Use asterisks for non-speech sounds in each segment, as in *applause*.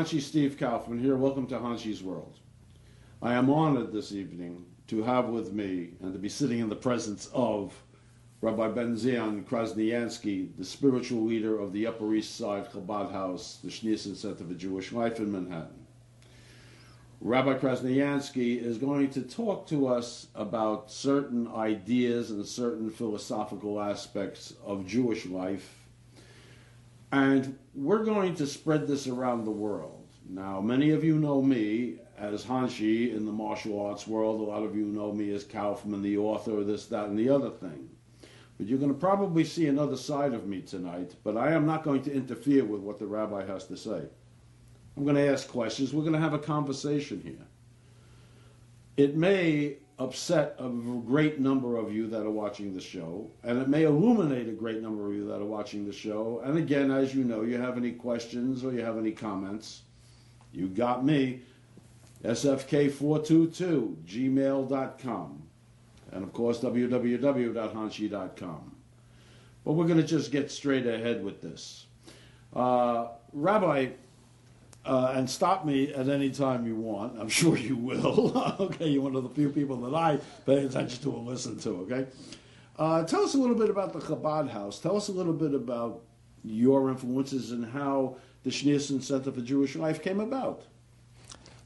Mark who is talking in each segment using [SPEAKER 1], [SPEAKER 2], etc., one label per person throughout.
[SPEAKER 1] Hanshi Steve Kaufman here. Welcome to Hanshi's World. I am honored this evening to have with me and to be sitting in the presence of Rabbi Ben Zion Krasniansky, the spiritual leader of the Upper East Side Chabad House, the Schneerson Center for Jewish Life in Manhattan. Rabbi Krasniansky is going to talk to us about certain ideas and certain philosophical aspects of Jewish life. And we're going to spread this around the world. Now, many of you know me as Hanshi in the martial arts world. A lot of you know me as Kaufman, the author of this, that, and the other thing. But you're going to probably see another side of me tonight, but I am not going to interfere with what the rabbi has to say. I'm going to ask questions. We're going to have a conversation here. It may upset a great number of you that are watching the show, and it may illuminate a great number of you that are watching the show. And again, as you know, you have any questions or you have any comments, you got me. SFK422, gmail.com. And of course, www.hanshi.com. But we're going to just get straight ahead with this. Uh, Rabbi, uh, and stop me at any time you want. I'm *laughs* sure you will. *laughs* okay, you're one of the few people that I pay attention to and listen to. Okay, uh, tell us a little bit about the Chabad House. Tell us a little bit about your influences and how the Schneerson Center for Jewish Life came about.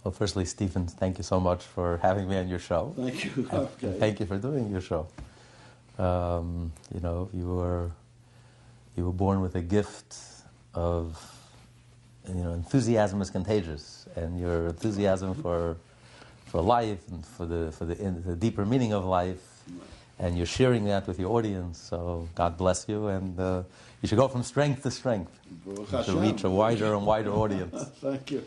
[SPEAKER 2] Well, firstly, Stephen, thank you so much for having me on your show.
[SPEAKER 1] Thank you. *laughs* Okay.
[SPEAKER 2] Thank you for doing your show. Um, you know, you were you were born with a gift of you know enthusiasm is contagious, and your enthusiasm for for life and for the for the, in, the deeper meaning of life, and you're sharing that with your audience. So God bless you, and uh, you should go from strength to strength to reach a wider and wider audience. *laughs*
[SPEAKER 1] Thank you.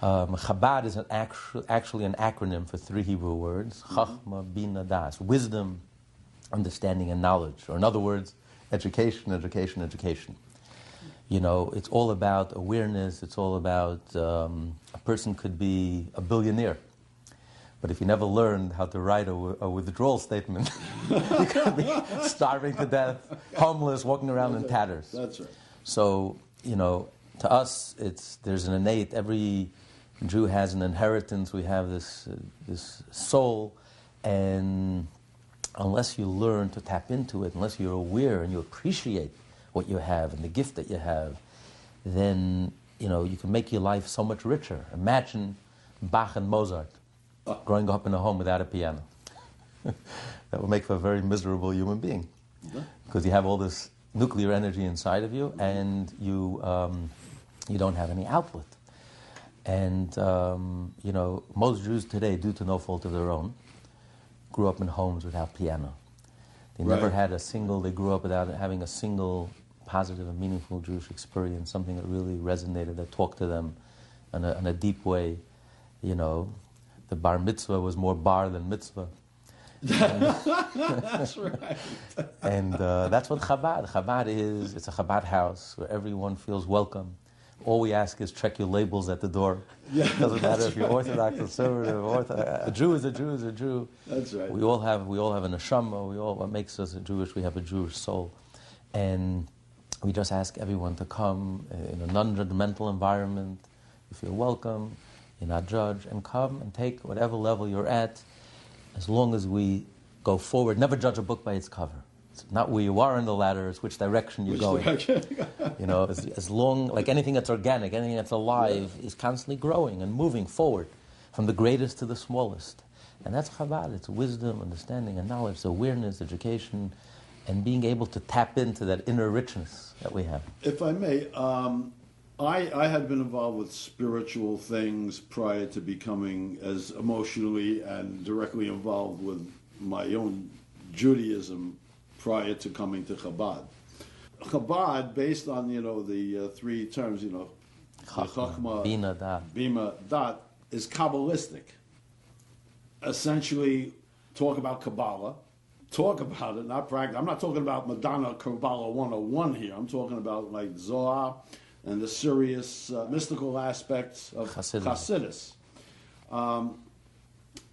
[SPEAKER 2] Um, Chabad is an actu- actually an acronym for three Hebrew words: Chachma, Bina, Das, wisdom, understanding, and knowledge. Or in other words, education, education, education. You know, it's all about awareness. It's all about um, a person could be a billionaire, but if you never learned how to write a, a withdrawal statement, *laughs* you could be *laughs* starving to death, homeless, walking around in tatters.
[SPEAKER 1] That's right.
[SPEAKER 2] So, you know, to us, it's there's an innate. Every Jew has an inheritance. We have this uh, this soul, and unless you learn to tap into it, unless you're aware and you appreciate what you have and the gift that you have, then you know you can make your life so much richer. Imagine Bach and Mozart growing up in a home without a piano. *laughs* that would make for a very miserable human being because you have all this nuclear energy inside of you and you um, you don't have any outlet. And um, you know, most Jews today, due to no fault of their own, grew up in homes without piano. They never had a single. They grew up without having a single positive and meaningful Jewish experience, something that really resonated, that talked to them in a, in a deep way. You know, the bar mitzvah was more bar than mitzvah.
[SPEAKER 1] That's right.
[SPEAKER 2] And uh, that's what Chabad. Chabad is, it's a Chabad house where everyone feels welcome. All we ask is check your labels at the door.
[SPEAKER 1] Yeah,
[SPEAKER 2] Doesn't matter if you're. Orthodox, conservative, ortho, a Jew is a Jew is a Jew.
[SPEAKER 1] That's right.
[SPEAKER 2] We all have we all have a neshama. We all what makes us a Jewish. We have a Jewish soul, and we just ask everyone to come uh, in a non-judgmental environment. You feel welcome. You're not judged, and come and take whatever level you're at, as long as we go forward. Never judge a book by its cover. It's not where you are in the ladder; it's which direction you're
[SPEAKER 1] Which
[SPEAKER 2] going.
[SPEAKER 1] direction?
[SPEAKER 2] You know, as, as long, like anything that's organic, anything that's alive is constantly growing and moving forward from the greatest to the smallest. And that's Chabad. It's wisdom, understanding, and knowledge, awareness, education, and being able to tap into that inner richness that we have.
[SPEAKER 1] If I may, um, I, I had been involved with spiritual things prior to becoming as emotionally and directly involved with my own Judaism prior to coming to Chabad. Chabad, based on you know the uh, three terms, you know, Chachma,
[SPEAKER 2] Bina, Dat.
[SPEAKER 1] Bina, Dat, is Kabbalistic. Essentially, talk about Kabbalah, talk about it, not practice. I'm not talking about Madonna Kabbalah 101 here. I'm talking about like Zohar and the serious uh, mystical aspects of
[SPEAKER 2] Hasidus.
[SPEAKER 1] Hasidus. Um,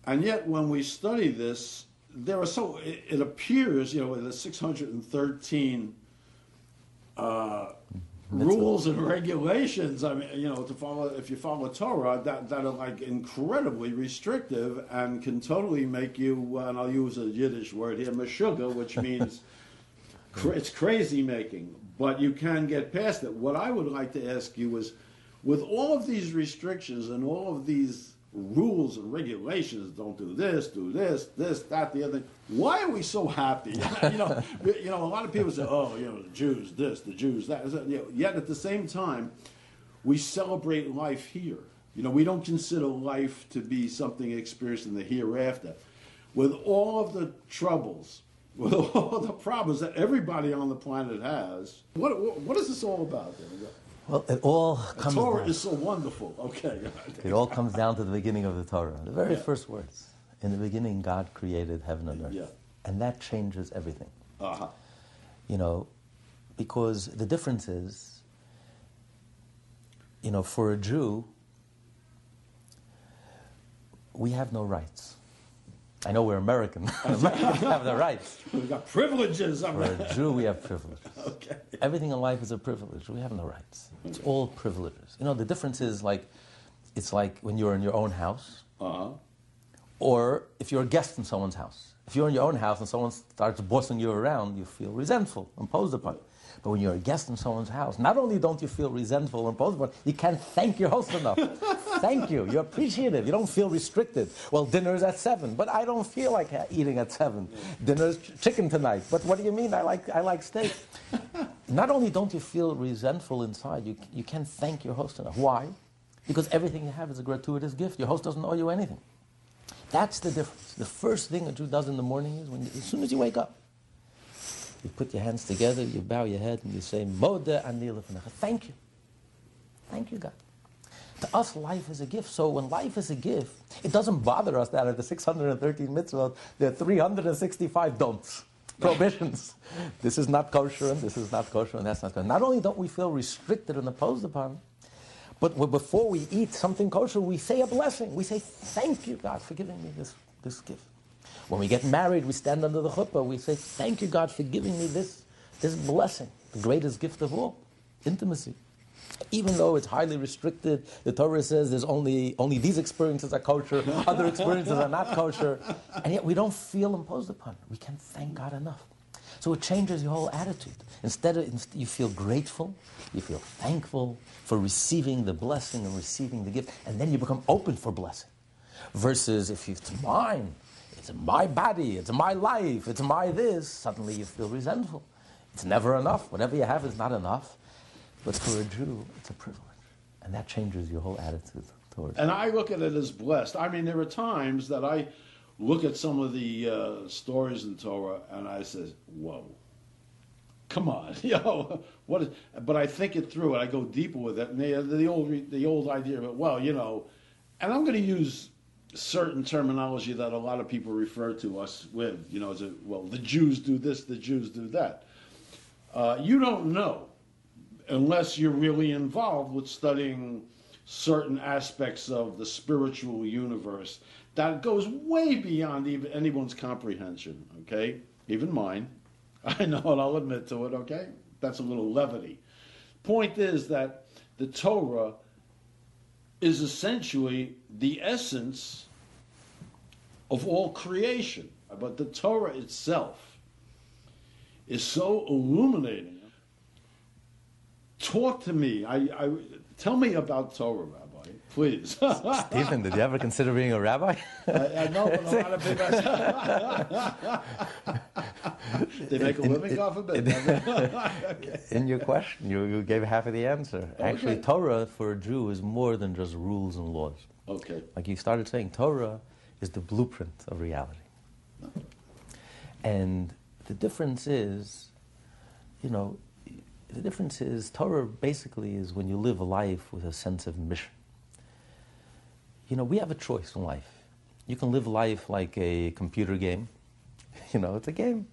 [SPEAKER 1] and yet, when we study this, there are so it, it appears, you know, in the 613 uh, rules and regulations. I mean, you know, to follow if you follow Torah, that that are like incredibly restrictive and can totally make you. And I'll use a Yiddish word here, meshuga, which *laughs* means cra- it's crazy making. But you can get past it. What I would like to ask you is, with all of these restrictions and all of these rules and regulations, don't do this, do this, this, that, the other. thing. Why are we so happy? *laughs* you know, you know, a lot of people say, "Oh, you know, the Jews this, the Jews that." You know, yet at the same time, we celebrate life here. You know, we don't consider life to be something experienced in the hereafter. With all of the troubles, *laughs* with all the problems that everybody on the planet has, what, what, what is this all about? Then?
[SPEAKER 2] Well, it all
[SPEAKER 1] The
[SPEAKER 2] comes.
[SPEAKER 1] Torah
[SPEAKER 2] down,
[SPEAKER 1] is so wonderful. Okay. *laughs*
[SPEAKER 2] it all comes down to the beginning of the Torah. The very
[SPEAKER 1] Yeah.
[SPEAKER 2] first words. In the beginning, God created heaven and earth,
[SPEAKER 1] Yeah.
[SPEAKER 2] and that changes everything.
[SPEAKER 1] Uh-huh.
[SPEAKER 2] You know, because the difference is, you know, for a Jew, we have no rights. I know we're American. *laughs* *laughs* Americans have the rights.
[SPEAKER 1] We've got privileges. I
[SPEAKER 2] For a Jew, we have privileges. *laughs*
[SPEAKER 1] okay.
[SPEAKER 2] Everything in life is a privilege. We have no rights. It's all privileges. You know, the difference is like, it's like when you're in your own house,
[SPEAKER 1] Uh-huh.
[SPEAKER 2] or if you're a guest in someone's house. If you're in your own house and someone starts bossing you around, you feel resentful, imposed upon. But when you're a guest in someone's house, not only don't you feel resentful imposed upon, you can't thank your host enough. *laughs* thank you. You're appreciative. You don't feel restricted. Well, dinner's at seven, but I don't feel like eating at seven. Dinner's ch- chicken tonight. But what do you mean? I like I like steak. *laughs* not only don't you feel resentful inside, you you can't thank your host enough. Why? Because everything you have is a gratuitous gift. Your host doesn't owe you anything. That's the difference. The first thing a Jew does in the morning is when as soon as you wake up, you put your hands together, you bow your head, and you say, Moda ani. Thank you. Thank you, God. To us, life is a gift. So when life is a gift, it doesn't bother us that at the 613 mitzvot, there are 365 don'ts, prohibitions. this is not kosher, and this is not kosher, and that's not kosher. Not only don't we feel restricted and opposed upon, but before we eat something kosher, we say a blessing. We say, Thank you, God, for giving me this, this gift. When we get married, we stand under the chuppah. We say, Thank you, God, for giving me this, this blessing, the greatest gift of all intimacy. Even though it's highly restricted, the Torah says there's only, only these experiences are kosher, other experiences are not kosher, and yet we don't feel imposed upon. We can't thank God enough. So it changes your whole attitude. Instead, of, you feel grateful, you feel thankful for receiving the blessing and receiving the gift, and then you become open for blessing. Versus if you, it's mine, it's my body, it's my life, it's my this, suddenly you feel resentful. It's never enough. Whatever you have is not enough. But for a Jew, it's a privilege. And that changes your whole attitude towards it.
[SPEAKER 1] And I look at it as blessed. I mean, there are times that I look at some of the uh, stories in Torah and I says, "Whoa, come on, *laughs* you know what?" But I think it through and I go deeper with it. And the, the old the old idea of it, well, you know, and I'm going to use certain terminology that a lot of people refer to us with. You know, as a, well, the Jews do this, the Jews do that. Uh, you don't know unless you're really involved with studying certain aspects of the spiritual universe that goes way beyond even anyone's comprehension, okay? Even mine. *laughs* I know and I'll admit to it, okay? That's a little levity. Point is that the Torah is essentially the essence of all creation. But the Torah itself is so illuminating. Talk to me. I, I tell me about Torah, Rabbi, please.
[SPEAKER 2] Stephen, did you ever consider being a rabbi?
[SPEAKER 1] I, I know, but a lot of people. *laughs* they make a living off of it. *laughs* okay. *laughs*
[SPEAKER 2] In your question, you, you gave half of the answer. Actually, Torah for a Jew is more than just rules and laws.
[SPEAKER 1] okay.
[SPEAKER 2] Like you started saying, Torah is the blueprint of reality. And the difference is, you know, the difference is Torah basically is when you live a life with a sense of mission. You know, we have a choice in life. You can live life like a computer game. You know, it's a game.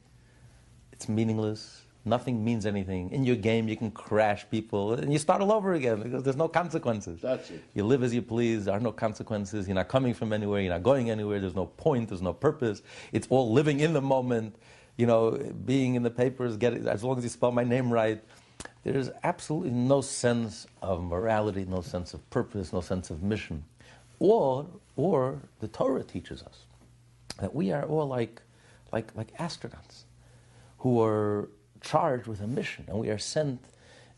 [SPEAKER 2] It's meaningless. Nothing means anything. In your game, you can crash people and you start all over again because there's no consequences.
[SPEAKER 1] That's it.
[SPEAKER 2] You live as you please. There are no consequences. You're not coming from anywhere. You're not going anywhere. There's no point. There's no purpose. It's all living in the moment. You know, being in the papers. Get it, as long as you spell my name right. there's absolutely no sense of morality, no sense of purpose, no sense of mission. Or, or the Torah teaches us that we are all like, like, like astronauts who are charged with a mission, and we are sent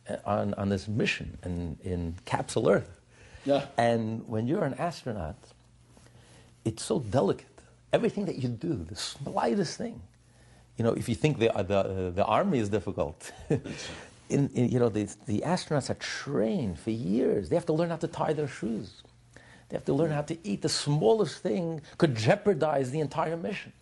[SPEAKER 2] uh, on, on this mission in, in capsule Earth.
[SPEAKER 1] Yeah.
[SPEAKER 2] And when you're an astronaut, it's so delicate. Everything that you do, the slightest thing, you know, if you think the, the, uh, the army is difficult, *laughs* in, in, you know, the, the astronauts are trained for years. They have to learn how to tie their shoes. They have to learn how to eat. The smallest thing could jeopardize the entire mission.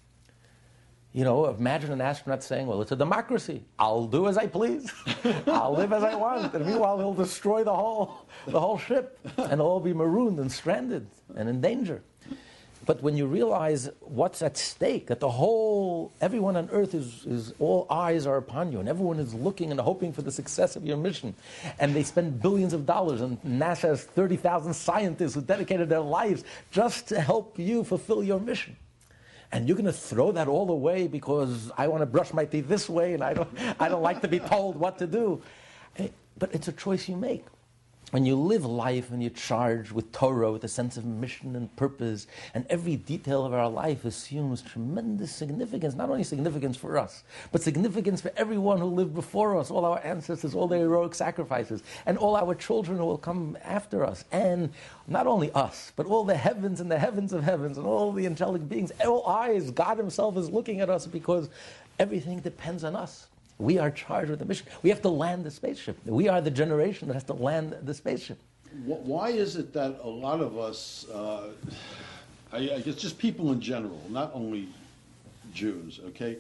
[SPEAKER 2] You know, imagine an astronaut saying, Well, it's a democracy. I'll do as I please. *laughs* I'll live as I want. And meanwhile, he'll destroy the whole, the whole ship, and all be marooned and stranded and in danger. But when you realize what's at stake, that the whole, everyone on earth is, is, all eyes are upon you, and everyone is looking and hoping for the success of your mission. And they spend billions of dollars, and NASA has 30,000 scientists who dedicated their lives just to help you fulfill your mission. And you're going to throw that all away because I want to brush my teeth this way and I don't, I don't like to be told what to do. Eh, but it's a choice you make when you live life and you're charged with Torah, with a sense of mission and purpose, and every detail of our life assumes tremendous significance, not only significance for us, but significance for everyone who lived before us, all our ancestors, all their heroic sacrifices, and all our children who will come after us, and not only us, but all the heavens and the heavens of heavens, and all the angelic beings, all eyes, God Himself is looking at us because everything depends on us. We are charged with the mission. We have to land the spaceship. We are the generation that has to land the spaceship.
[SPEAKER 1] Why is it that a lot of us, uh, I, I guess just people in general, not only Jews, okay,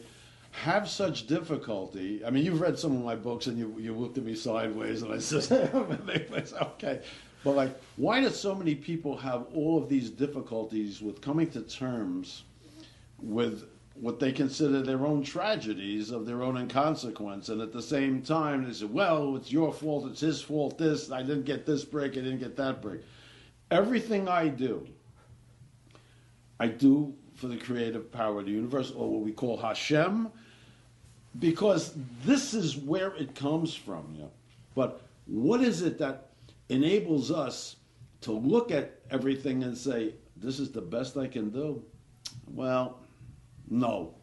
[SPEAKER 1] have such difficulty? I mean, you've read some of my books and you, you looked at me sideways and I said, *laughs* okay. But like, why do so many people have all of these difficulties with coming to terms with what they consider their own tragedies of their own inconsequence. And at the same time, they say, well, it's your fault, it's his fault, this, I didn't get this break, I didn't get that break. Everything I do, I do for the creative power of the universe, or what we call Hashem, because this is where it comes from. Know? But what is it that enables us to look at everything and say, this is the best I can do? Well, no.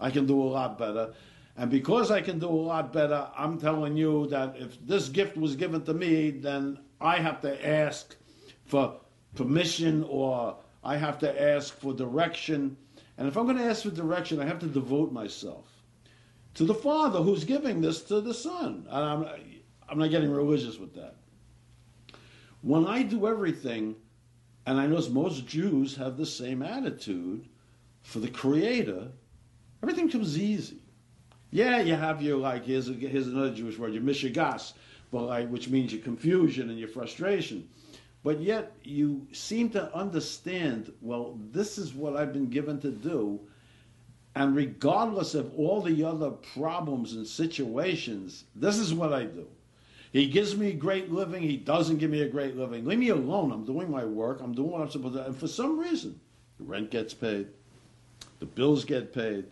[SPEAKER 1] I can do a lot better. And because I can do a lot better, I'm telling you that if this gift was given to me, then I have to ask for permission or I have to ask for direction. And if I'm going to ask for direction, I have to devote myself to the Father who's giving this to the Son. And I'm, I'm not getting religious with that. When I do everything, and I know most Jews have the same attitude, for the creator, everything comes easy. Yeah, you have your like here's a, here's another Jewish word, your mishigas, but like which means your confusion and your frustration. But yet you seem to understand, well, this is what I've been given to do. And regardless of all the other problems and situations, this is what I do. He gives me great living, he doesn't give me a great living. Leave me alone. I'm doing my work, I'm doing what I'm supposed to And for some reason, the rent gets paid, the bills get paid.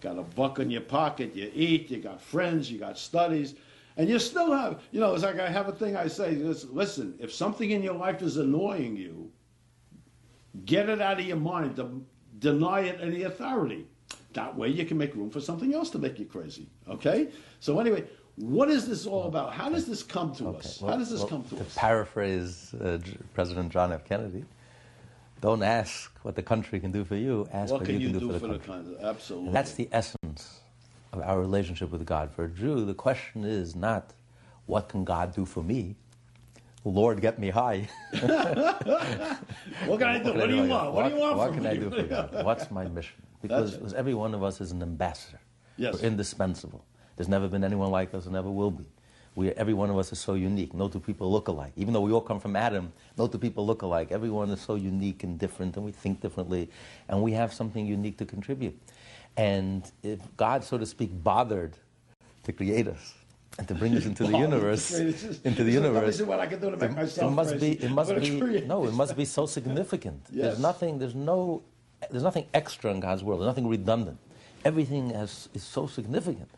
[SPEAKER 1] Got a buck in your pocket, you eat, you got friends, you got studies, and you still have, you know, it's like I have a thing I say, listen, if something in your life is annoying you, get it out of your mind, deny it any authority. That way you can make room for something else to make you crazy. Okay? So anyway, what is this all about? How does this come to okay. us? Well, How does this
[SPEAKER 2] well,
[SPEAKER 1] come to,
[SPEAKER 2] to
[SPEAKER 1] us?
[SPEAKER 2] To paraphrase uh, President John F. Kennedy, don't ask what the country can do for you. Ask
[SPEAKER 1] what,
[SPEAKER 2] what
[SPEAKER 1] you
[SPEAKER 2] can,
[SPEAKER 1] can
[SPEAKER 2] do,
[SPEAKER 1] do,
[SPEAKER 2] for,
[SPEAKER 1] for
[SPEAKER 2] the country.
[SPEAKER 1] country. Absolutely.
[SPEAKER 2] And that's the essence of our relationship with God. For a Jew, the question is not, what can God do for me? Lord, get me high. *laughs*
[SPEAKER 1] what can I do? What, what do you want? What, what, do you want for me?
[SPEAKER 2] What
[SPEAKER 1] can
[SPEAKER 2] me? I do for God? What's my mission? Because, because every one of us is an ambassador.
[SPEAKER 1] Yes.
[SPEAKER 2] We're indispensable. There's never been anyone like us and never will be. We, every one of us is so unique. No two people look alike. Even though we all come from Adam, no two people look alike. Everyone is so unique and different, and we think differently, and we have something unique to contribute. And if God, so to speak, bothered to create us and to bring us into the *laughs* universe, *laughs* into the universe, This is
[SPEAKER 1] what I can do to make myself
[SPEAKER 2] it must
[SPEAKER 1] crazy.
[SPEAKER 2] be, it must be, no, it must be so significant. *laughs*
[SPEAKER 1] Yes.
[SPEAKER 2] There's nothing, there's no, there's nothing extra in God's world. There's nothing redundant. Everything has, is so significant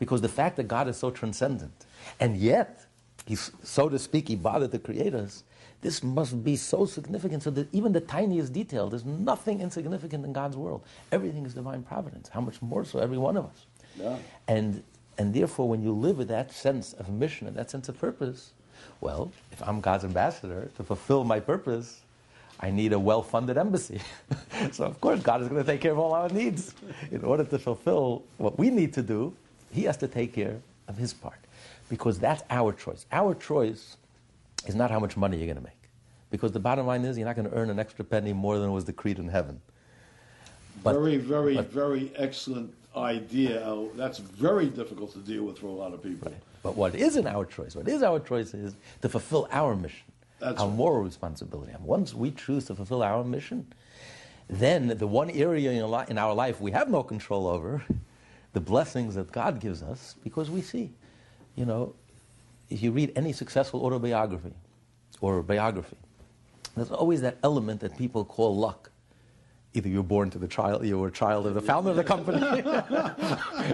[SPEAKER 2] Because the fact that God is so transcendent, and yet, he's, so to speak, he bothered to create us, this must be so significant so that even the tiniest detail, there's nothing insignificant in God's world. Everything is divine providence. How much more so every one of us?
[SPEAKER 1] Yeah.
[SPEAKER 2] And, and therefore, when you live with that sense of mission and that sense of purpose, well, if I'm God's ambassador to fulfill my purpose, I need a well funded embassy. *laughs* so, of course, God is going to take care of all our needs. In order to fulfill what we need to do, He has to take care of His part. Because that's our choice. Our choice is not how much money you're going to make. Because the bottom line is, you're not going to earn an extra penny more than was decreed in heaven.
[SPEAKER 1] But, very, very, but, very excellent idea. That's very difficult to deal with for a lot of people. Right.
[SPEAKER 2] But what isn't our choice? What is our choice is to fulfill our mission. That's our right. moral responsibility. And once we choose to fulfill our mission, then the one area in our life we have no control over, the blessings that God gives us, because we see, you know, if you read any successful autobiography or biography, there's always that element that people call luck. Either you're born to the child, you were a child of the founder of the company,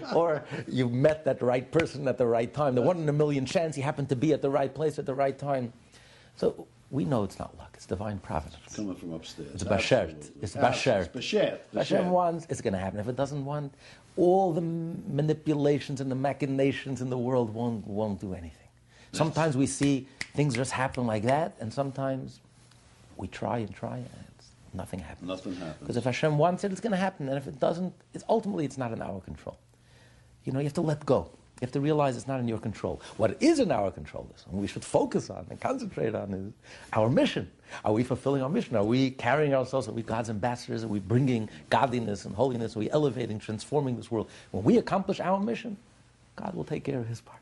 [SPEAKER 2] *laughs* or you met that right person at the right time. The one in a million chance you happened to be at the right place at the right time. So we know it's not luck, it's divine providence.
[SPEAKER 1] It's coming from upstairs.
[SPEAKER 2] It's bashert. It's bashert.
[SPEAKER 1] Bashert.
[SPEAKER 2] Hashem wants, it's going to happen. If it doesn't want, all the manipulations and the machinations in the world won't, won't do anything. Sometimes we see things just happen like that, and sometimes we try and try, and nothing happens.
[SPEAKER 1] Nothing happens.
[SPEAKER 2] Because if Hashem wants it, it's going to happen, and if it doesn't, it's ultimately it's not in our control. You know, you have to let go. You have to realize it's not in your control. What is in our control is, and we should focus on and concentrate on, is our mission. Are we fulfilling our mission? Are we carrying ourselves? Are we God's ambassadors? Are we bringing godliness and holiness? Are we elevating, transforming this world? When we accomplish our mission, God will take care of His part.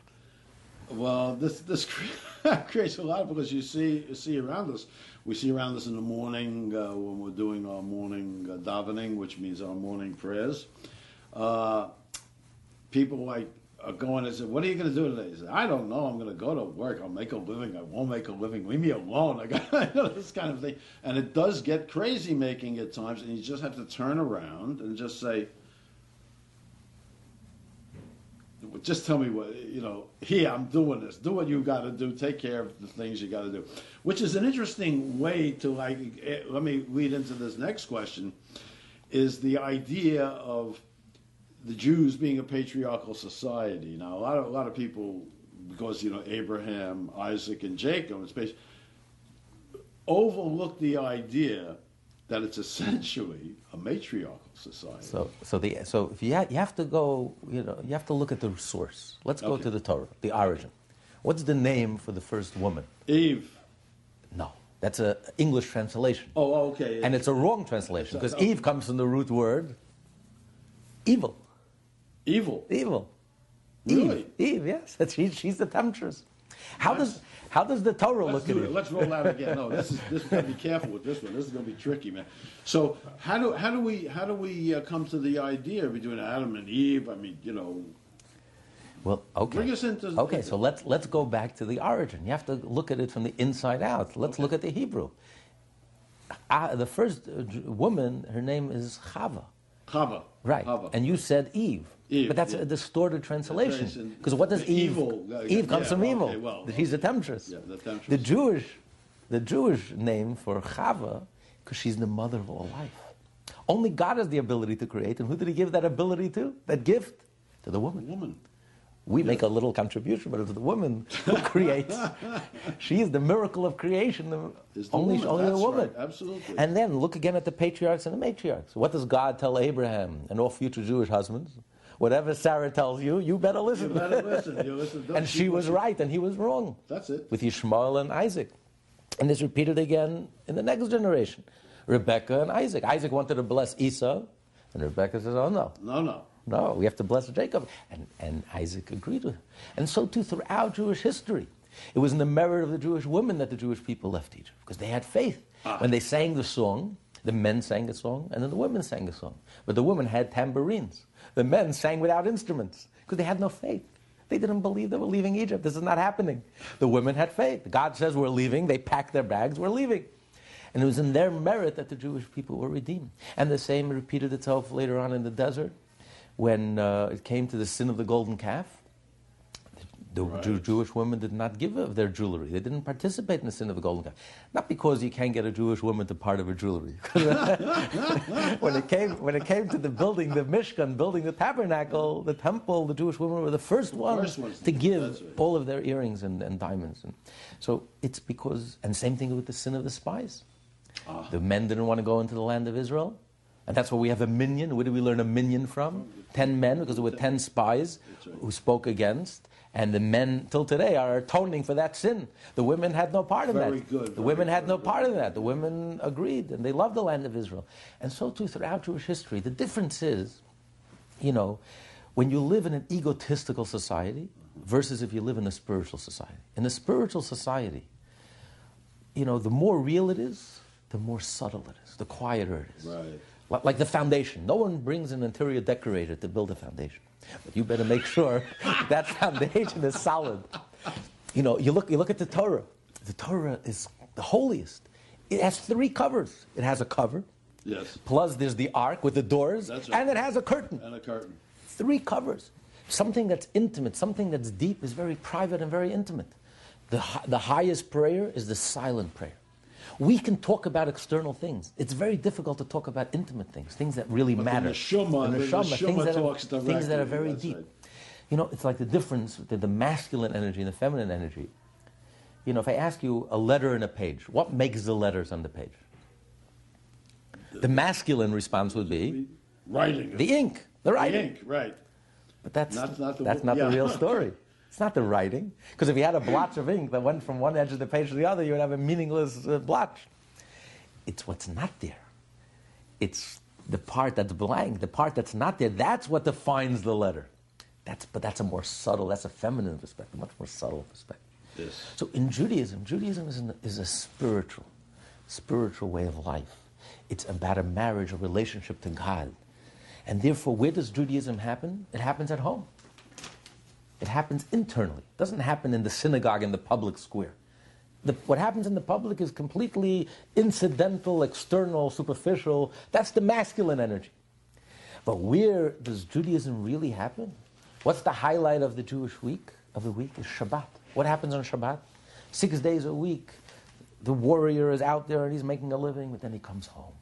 [SPEAKER 1] Well, this this *laughs* creates a lot because you see you see around us. We see around us in the morning uh, when we're doing our morning uh, davening, which means our morning prayers. Uh, people like going and say, "What are you going to do today?" Say, "I don't know. I'm going to go to work. I'll make a living. I won't make a living. Leave me alone." *laughs* I got this kind of thing, and it does get crazy making at times, and you just have to turn around and just say, "Just tell me what you know." Here, I'm doing this. Do what you got to do. Take care of the things you got to do, which is an interesting way to like. Eh, let me lead into this next question: is the idea of the Jews being a patriarchal society. Now, a lot of a lot of people, because you know Abraham, Isaac, and Jacob, especially, overlook the idea that it's essentially a matriarchal society.
[SPEAKER 2] So, so the so if you ha- you have to go, you know, you have to look at the source. Let's go okay. to the Torah, the origin. What's the name for the first woman?
[SPEAKER 1] Eve.
[SPEAKER 2] No, that's an English translation.
[SPEAKER 1] Oh, okay.
[SPEAKER 2] And it's a wrong translation because Eve comes from the root word evil.
[SPEAKER 1] Evil.
[SPEAKER 2] Evil.
[SPEAKER 1] Really?
[SPEAKER 2] Eve, Eve yes. *laughs* That's, she, she's the temptress. How does how does the Torah
[SPEAKER 1] Let's
[SPEAKER 2] look
[SPEAKER 1] at
[SPEAKER 2] it? it?
[SPEAKER 1] Let's roll out again. No, this is this. Got to be *laughs* careful with this one. This is going to be tricky, man. So how do how do we how do we uh, come to the idea between Adam and Eve? I mean, you know.
[SPEAKER 2] Well, okay.
[SPEAKER 1] Bring us into.
[SPEAKER 2] Okay, so let's let's go back to the origin. You have to look at it from the inside out. Let's okay. look at the Hebrew. Uh, the first uh, woman, her name is Chava.
[SPEAKER 1] Chava.
[SPEAKER 2] Right.
[SPEAKER 1] Chava.
[SPEAKER 2] And you said Eve.
[SPEAKER 1] Eve,
[SPEAKER 2] but that's
[SPEAKER 1] yeah.
[SPEAKER 2] a distorted translation. Because what does Eve?
[SPEAKER 1] Evil.
[SPEAKER 2] Eve comes
[SPEAKER 1] yeah,
[SPEAKER 2] from evil.
[SPEAKER 1] Okay, well,
[SPEAKER 2] She's a temptress.
[SPEAKER 1] Yeah, the temptress.
[SPEAKER 2] The Jewish, the Jewish name for Chava, because she's the mother of all life. Only God has the ability to create, and who did He give that ability to? That gift to the woman.
[SPEAKER 1] woman.
[SPEAKER 2] We make a little contribution, but it's the woman who *laughs* creates. she is the miracle of creation. The,
[SPEAKER 1] the
[SPEAKER 2] only
[SPEAKER 1] woman.
[SPEAKER 2] only the woman.
[SPEAKER 1] Right. Absolutely.
[SPEAKER 2] And then look again at the patriarchs and the matriarchs. What does God tell Abraham and all future Jewish husbands? Whatever Sarah tells you, you better listen.
[SPEAKER 1] You better listen. You listen. *laughs*
[SPEAKER 2] and she was right, and he was wrong.
[SPEAKER 1] That's it.
[SPEAKER 2] With Ishmael and Isaac. And it's repeated again in the next generation. Rebecca and Isaac. Isaac wanted to bless Esau, and Rebecca says, oh no.
[SPEAKER 1] No, no.
[SPEAKER 2] No, we have to bless Jacob. And, and Isaac agreed with him. And so too throughout Jewish history. It was in the merit of the Jewish women that the Jewish people left Egypt, because they had faith. Ah. When they sang the song, the men sang a song, and then the women sang a song. But the women had tambourines. The men sang without instruments, because they had no faith. They didn't believe they were leaving Egypt. This is not happening. The women had faith. God says we're leaving. They packed their bags. We're leaving. And it was in their merit that the Jewish people were redeemed. And the same repeated itself later on in the desert when uh, it came to the sin of the golden calf, the
[SPEAKER 1] Right.
[SPEAKER 2] Jew- Jewish women did not give of their jewelry. They didn't participate in the sin of the golden calf. Not because you can't get a Jewish woman to part of her jewelry. *laughs* when, it came, when it came to the building, the Mishkan, building the tabernacle, the temple, the Jewish women were the first ones,
[SPEAKER 1] first
[SPEAKER 2] to give
[SPEAKER 1] right.
[SPEAKER 2] all of their earrings and, and diamonds. And so it's because, and same thing with the sin of the spies.
[SPEAKER 1] Ah.
[SPEAKER 2] The men didn't want to go into the land of Israel. And that's why we have a minyan. Where do we learn a minyan from? Ten men, because there were ten spies who spoke against. And the men, till today, are atoning for that sin. The women had no part in
[SPEAKER 1] Very
[SPEAKER 2] that.
[SPEAKER 1] good,
[SPEAKER 2] the women had no
[SPEAKER 1] very
[SPEAKER 2] part in that. The women agreed, and they loved the land of Israel. And so too throughout Jewish history. The difference is, you know, when you live in an egotistical society versus if you live in a spiritual society. In a spiritual society, you know, the more real it is, the more subtle it is, the quieter it is.
[SPEAKER 1] Right.
[SPEAKER 2] Li- Like the foundation. No one brings an interior decorator to build a foundation. But you better make sure *laughs* that foundation is solid. You know, you look, you look at the Torah. The Torah is the holiest. It has three covers. It has a cover,
[SPEAKER 1] Yes.
[SPEAKER 2] plus there's the ark with the doors,
[SPEAKER 1] That's right.
[SPEAKER 2] and it has a curtain.
[SPEAKER 1] And a curtain.
[SPEAKER 2] Three covers. Something that's intimate, something that's deep, is very private and very intimate. The, the highest prayer is the silent prayer. We can talk about external things. It's very difficult to talk about intimate things, things that really
[SPEAKER 1] But the
[SPEAKER 2] matter.
[SPEAKER 1] neshama- the
[SPEAKER 2] neshama,
[SPEAKER 1] neshama
[SPEAKER 2] things, that
[SPEAKER 1] talks
[SPEAKER 2] are, things that are very deep.
[SPEAKER 1] right.
[SPEAKER 2] You know, it's like the difference between the masculine energy and the feminine energy. You know, if I ask you a letter and a page, what makes the letters on the page? The masculine response would be
[SPEAKER 1] Writing.
[SPEAKER 2] the ink, the writing.
[SPEAKER 1] The ink, right.
[SPEAKER 2] But that's
[SPEAKER 1] Not- not the
[SPEAKER 2] that's not the real *laughs* story. It's not the writing. Because if you had a blotch of ink that went from one edge of the page to the other, you would have a meaningless uh, blotch. It's what's not there. It's the part that's blank, the part that's not there. That's what defines the letter. That's, but that's a more subtle, that's a feminine perspective, much more subtle perspective.
[SPEAKER 1] Yes.
[SPEAKER 2] So in Judaism, Judaism is, an, is a spiritual, spiritual way of life. It's about a marriage, a relationship to God. And therefore, where does Judaism happen? It happens at home. It happens internally. It doesn't happen in the synagogue in the public square. The, what happens in the public is completely incidental, external, superficial. That's the masculine energy. But where does Judaism really happen? What's the highlight of the Jewish week? Of the week is Shabbat. What happens on Shabbat? Six days a week, the warrior is out there and he's making a living, but then he comes home.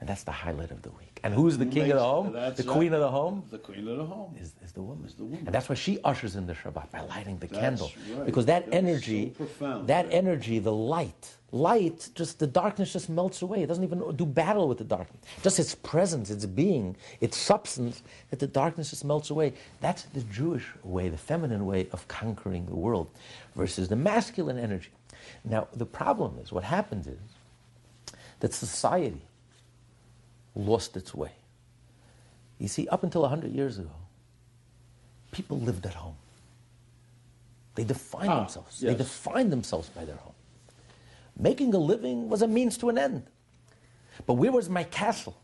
[SPEAKER 2] And that's the highlight of the week. And who's the king of the home? The
[SPEAKER 1] right.
[SPEAKER 2] queen of the home?
[SPEAKER 1] The queen of the home.
[SPEAKER 2] is, is the woman.
[SPEAKER 1] Is the woman.
[SPEAKER 2] And that's why she ushers in the Shabbat by lighting the
[SPEAKER 1] That's
[SPEAKER 2] candle.
[SPEAKER 1] right.
[SPEAKER 2] Because that
[SPEAKER 1] That's
[SPEAKER 2] energy,
[SPEAKER 1] so profound,
[SPEAKER 2] that
[SPEAKER 1] right?
[SPEAKER 2] energy, the light, light, just the darkness just melts away. It doesn't even do battle with the darkness. Just its presence, its being, its substance, that the darkness just melts away. That's the Jewish way, the feminine way of conquering the world versus the masculine energy. Now, the problem is, what happens is that society lost its way. You see, up until 100 years ago, people lived at home. They defined
[SPEAKER 1] Ah,
[SPEAKER 2] themselves. They
[SPEAKER 1] yes.
[SPEAKER 2] defined themselves by their home. Making a living was a means to an end. But where was my castle?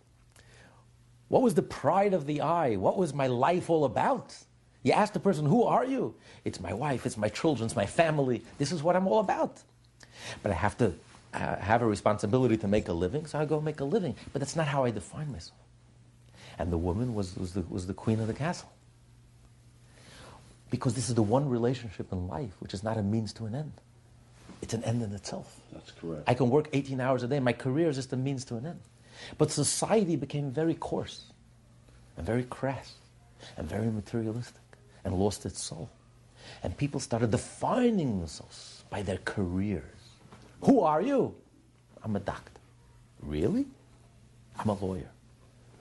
[SPEAKER 2] What was the pride of the eye? What was my life all about? You ask the person, Who are you? It's my wife, it's my children, it's my family. This is what I'm all about. But I have to uh, have a responsibility to make a living, so I go make a living. But that's not how I define myself. And the woman was, was, the, was the queen of the castle. Because this is the one relationship in life which is not a means to an end. It's an end in itself.
[SPEAKER 1] That's correct.
[SPEAKER 2] I can work 18 hours a day. My career is just a means to an end. But society became very coarse and very crass and very materialistic and lost its soul. And people started defining themselves by their careers. Who are you? I'm a doctor. Really? I'm a lawyer.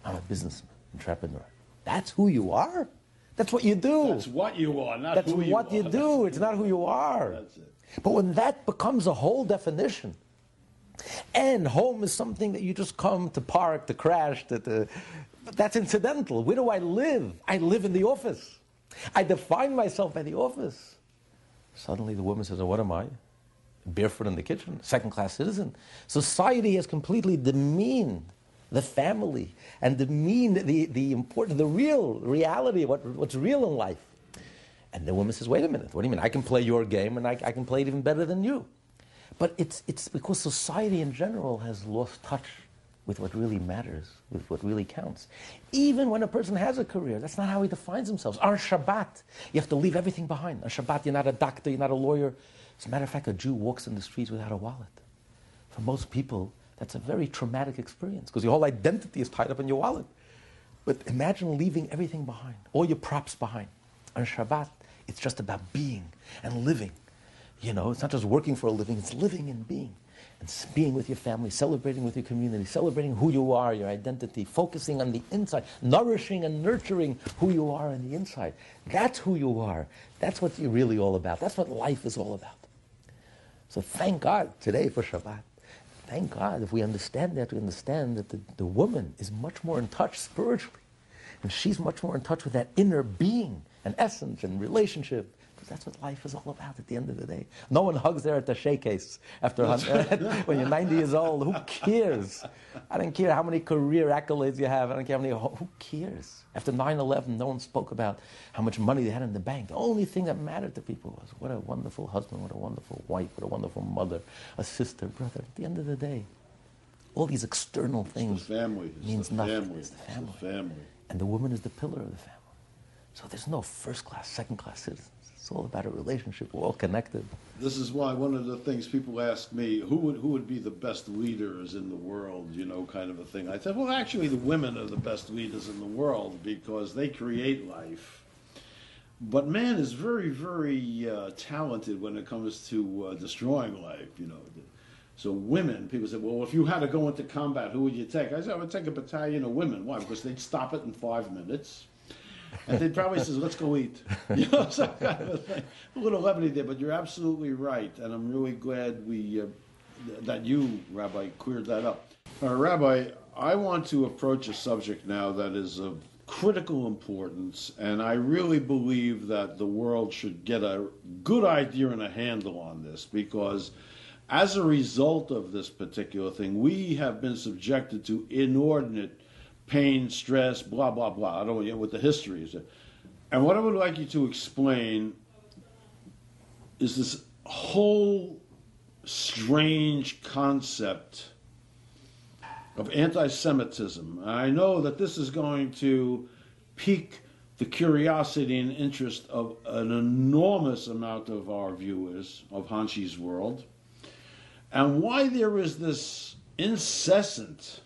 [SPEAKER 2] I'm a businessman, entrepreneur. That's who you are? That's what you do.
[SPEAKER 1] That's what you are, not
[SPEAKER 2] That's
[SPEAKER 1] who you
[SPEAKER 2] what you do. It's not who you are.
[SPEAKER 1] That's it.
[SPEAKER 2] But when that becomes a whole definition, and home is something that you just come to park, to crash, to, to that's incidental. Where do I live? I live in the office. I define myself by the office. Suddenly the woman says, oh, what am I? Barefoot in the kitchen, second class citizen. Society has completely demeaned the family and demeaned the, the important, the real reality, what, what's real in life. And the woman says, wait a minute, what do you mean? I can play your game and I, I can play it even better than you. But it's, it's because society in general has lost touch with what really matters, with what really counts. Even when a person has a career, that's not how he defines himself. On Shabbat, you have to leave everything behind. On Shabbat, you're not a doctor, you're not a lawyer. As a matter of fact, a Jew walks in the streets without a wallet. For most people, that's a very traumatic experience because your whole identity is tied up in your wallet. But imagine leaving everything behind, all your props behind. On Shabbat, it's just about being and living. You know, it's not just working for a living, it's living and being and being with your family, celebrating with your community, celebrating who you are, your identity, focusing on the inside, nourishing and nurturing who you are on the inside. That's who you are. That's what you're really all about. That's what life is all about. So thank God today for Shabbat. Thank God if we understand that, we understand that the, the woman is much more in touch spiritually. And she's much more in touch with that inner being and essence and relationship because that's what life is all about at the end of the day. No one hugs their attache case after *laughs* when you're 90 years old. Who cares? I don't care how many career accolades you have. I don't care how many. Who cares? After 9 11, no one spoke about how much money they had in the bank. The only thing that mattered to people was what a wonderful husband, what a wonderful wife, what a wonderful mother, a sister, brother. At the end of the day, all these external things
[SPEAKER 1] it's the family. It's
[SPEAKER 2] means
[SPEAKER 1] the
[SPEAKER 2] nothing.
[SPEAKER 1] Family.
[SPEAKER 2] It's the family.
[SPEAKER 1] It's the family.
[SPEAKER 2] And the woman is the pillar of the family. So there's no first class, second class citizens. It's all about a relationship. We're all connected.
[SPEAKER 1] This is why one of the things people ask me, who would who would be the best leaders in the world, you know, kind of a thing. I said, well, actually, the women are the best leaders in the world because they create life. But man is very, very uh, talented when it comes to uh, destroying life, you know. So women, people said, well, if you had to go into combat, who would you take? I said, I would take a battalion of women. Why? Because they'd stop it in five minutes and they'd probably says, "Let's go eat." *laughs* You know, some kind of thing. A little levity there, but you're absolutely right, and I'm really glad we uh, that you, Rabbi, cleared that up. Uh, Rabbi, I want to approach a subject now that is of critical importance, and I really believe that the world should get a good idea and a handle on this because. As a result of this particular thing, we have been subjected to inordinate pain, stress, blah, blah, blah. I don't know what the history is. And what I would like you to explain is this whole strange concept of anti Semitism. I know that this is going to pique the curiosity and interest of an enormous amount of our viewers of Hanshi's World, and why there is this incessant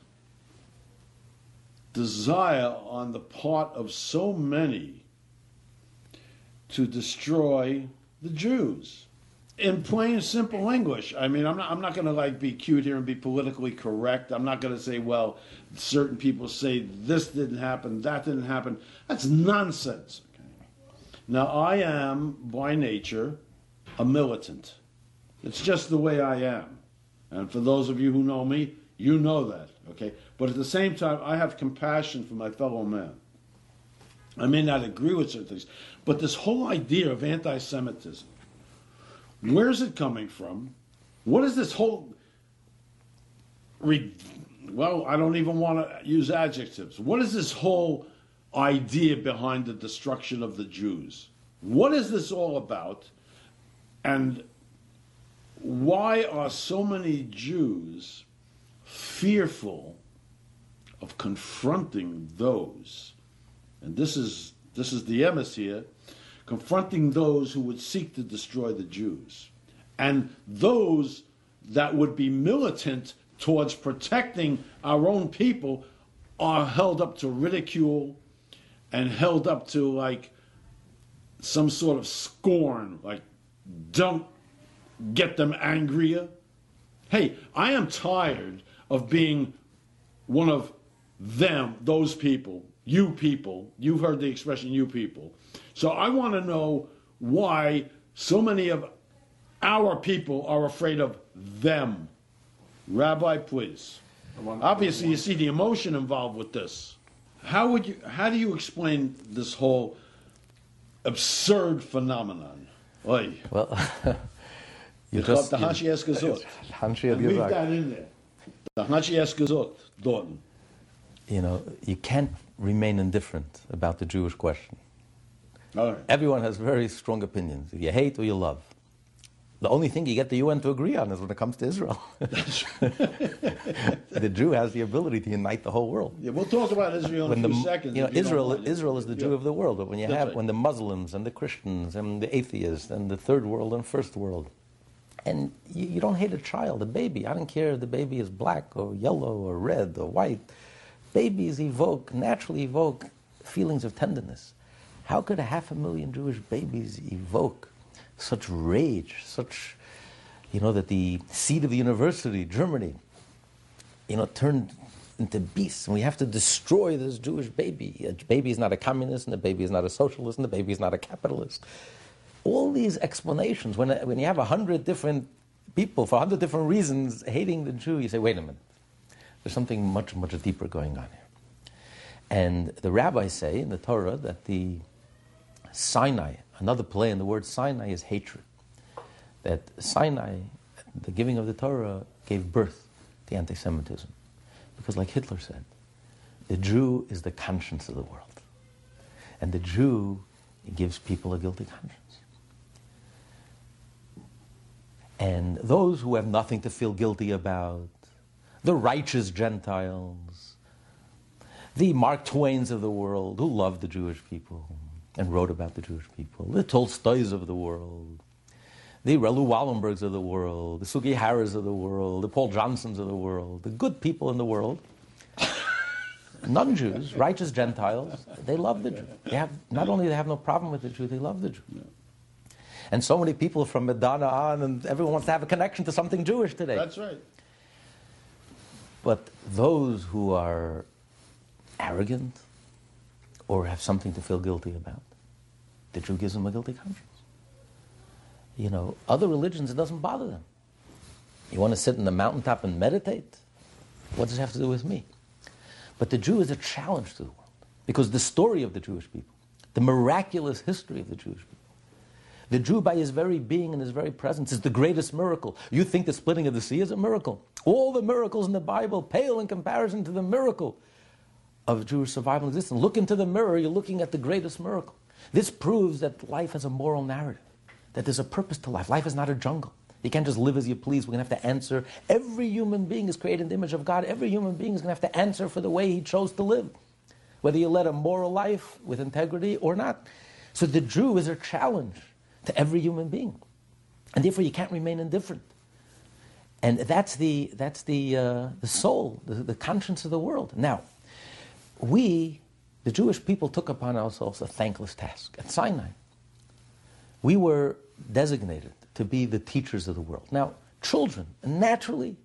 [SPEAKER 1] desire on the part of so many to destroy the Jews. In plain, simple English. I mean, I'm not, I'm not going to like be cute here and be politically correct. I'm not going to say, well, certain people say this didn't happen, that didn't happen. That's nonsense. Okay? Now, I am by nature a militant. It's just the way I am. And for those of you who know me, you know that. Okay? But at the same time, I have compassion for my fellow man. I may not agree with certain things, but this whole idea of anti Semitism, where's it coming from? What is this whole. Re- well, I don't even want to use adjectives. What is this whole idea behind the destruction of the Jews? What is this all about? And why are so many Jews fearful of confronting those, and this is this is the emes here, confronting those who would seek to destroy the Jews, and those that would be militant towards protecting our own people are held up to ridicule and held up to like some sort of scorn, like don't get them angrier. Hey, I am tired of being one of them, those people, you people. You've heard the expression you people. So I want to know why so many of our people are afraid of them. Rabbi, please. Obviously, you see the emotion involved with this. How would you? How do you explain this whole absurd phenomenon? Oy.
[SPEAKER 2] Well, *laughs* you
[SPEAKER 1] The
[SPEAKER 2] just
[SPEAKER 1] Hashi Eskazot.
[SPEAKER 2] Hanshi had
[SPEAKER 1] Leave
[SPEAKER 2] gesagt.
[SPEAKER 1] that in there. The Hashi Eskazot, Dorton.
[SPEAKER 2] You know, you can't remain indifferent about the Jewish question.
[SPEAKER 1] Right.
[SPEAKER 2] Everyone has very strong opinions. You hate or you love. The only thing you get the UN to agree on is when it comes to Israel. *laughs* the Jew has the ability to unite the whole world.
[SPEAKER 1] Yeah, we'll talk about Israel in a few seconds.
[SPEAKER 2] you know,
[SPEAKER 1] you
[SPEAKER 2] Israel. Israel is the Jew
[SPEAKER 1] Yeah.
[SPEAKER 2] of the world. But when you
[SPEAKER 1] That's
[SPEAKER 2] have,
[SPEAKER 1] right.
[SPEAKER 2] when the Muslims and the Christians and the atheists and the third world and first world, and you, you don't hate a child, a baby. I don't care if the baby is black or yellow or red or white. Babies evoke, naturally evoke feelings of tenderness. How could a half a million Jewish babies evoke such rage, such, you know, that the seat of the university, Germany, you know, turned into beasts, and we have to destroy this Jewish baby. A baby is not a communist, and a baby is not a socialist, and the baby is not a capitalist. All these explanations, when, when you have a hundred different people for a hundred different reasons hating the Jew, you say, wait a minute, there's something much, much deeper going on here. And the rabbis say in the Torah that the Sinai, another play in the word Sinai is hatred. That Sinai, the giving of the Torah, gave birth to anti Semitism. Because, like Hitler said, the Jew is the conscience of the world. And the Jew gives people a guilty conscience. And those who have nothing to feel guilty about, the righteous Gentiles, the Mark Twains of the world who loved the Jewish people and wrote about the Jewish people, the Tolstoys of the world, the Raoul Wallenbergs of the world, the Sugiharas of the world, the Paul Johnsons of the world, the good people in the world, *coughs* non Jews, righteous Gentiles, they love the Jew. They have, not only they have no problem with the Jew, they love the Jew. And so many people from Madonna on, and everyone wants to have a connection to something Jewish today.
[SPEAKER 1] That's right.
[SPEAKER 2] But those who are arrogant or have something to feel guilty about, the Jew gives them a guilty conscience. You know, other religions, it doesn't bother them. You want to sit in the mountaintop and meditate? What does it have to do with me? But the Jew is a challenge to the world because the story of the Jewish people, the miraculous history of the Jewish people, the Jew, by his very being and his very presence, is the greatest miracle. You think the splitting of the sea is a miracle? All the miracles in the Bible pale in comparison to the miracle of Jewish survival and existence. Look into the mirror, you're looking at the greatest miracle. This proves that life has a moral narrative, that there's a purpose to life. Life is not a jungle. You can't just live as you please. We're going to have to answer. Every human being is created in the image of God. Every human being is going to have to answer for the way he chose to live, whether you led a moral life with integrity or not. So the Jew is a challenge to every human being. And therefore, you can't remain indifferent. And that's the, that's the, uh, the soul, the, the conscience of the world. Now, we, the Jewish people, took upon ourselves a thankless task at Sinai. We were designated to be the teachers of the world. Now, children, naturally,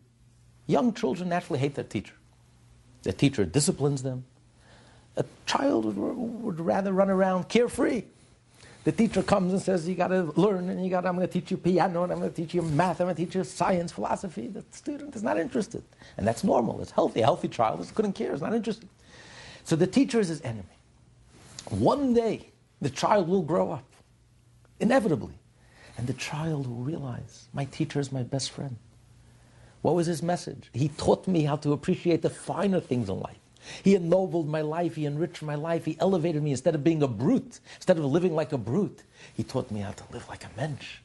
[SPEAKER 2] young children naturally hate their teacher. The teacher disciplines them. A child would, would rather run around carefree. The teacher comes and says, You got to learn, and you got I'm going to teach you piano, and I'm going to teach you math, I'm going to teach you science, philosophy. The student is not interested. And that's normal. It's healthy. A healthy child is couldn't care, is not interested. So the teacher is his enemy. One day, the child will grow up, inevitably. And the child will realize, My teacher is my best friend. What was his message? He taught me how to appreciate the finer things in life. He ennobled my life. He enriched my life. He elevated me instead of being a brute, instead of living like a brute. He taught me how to live like a mensch.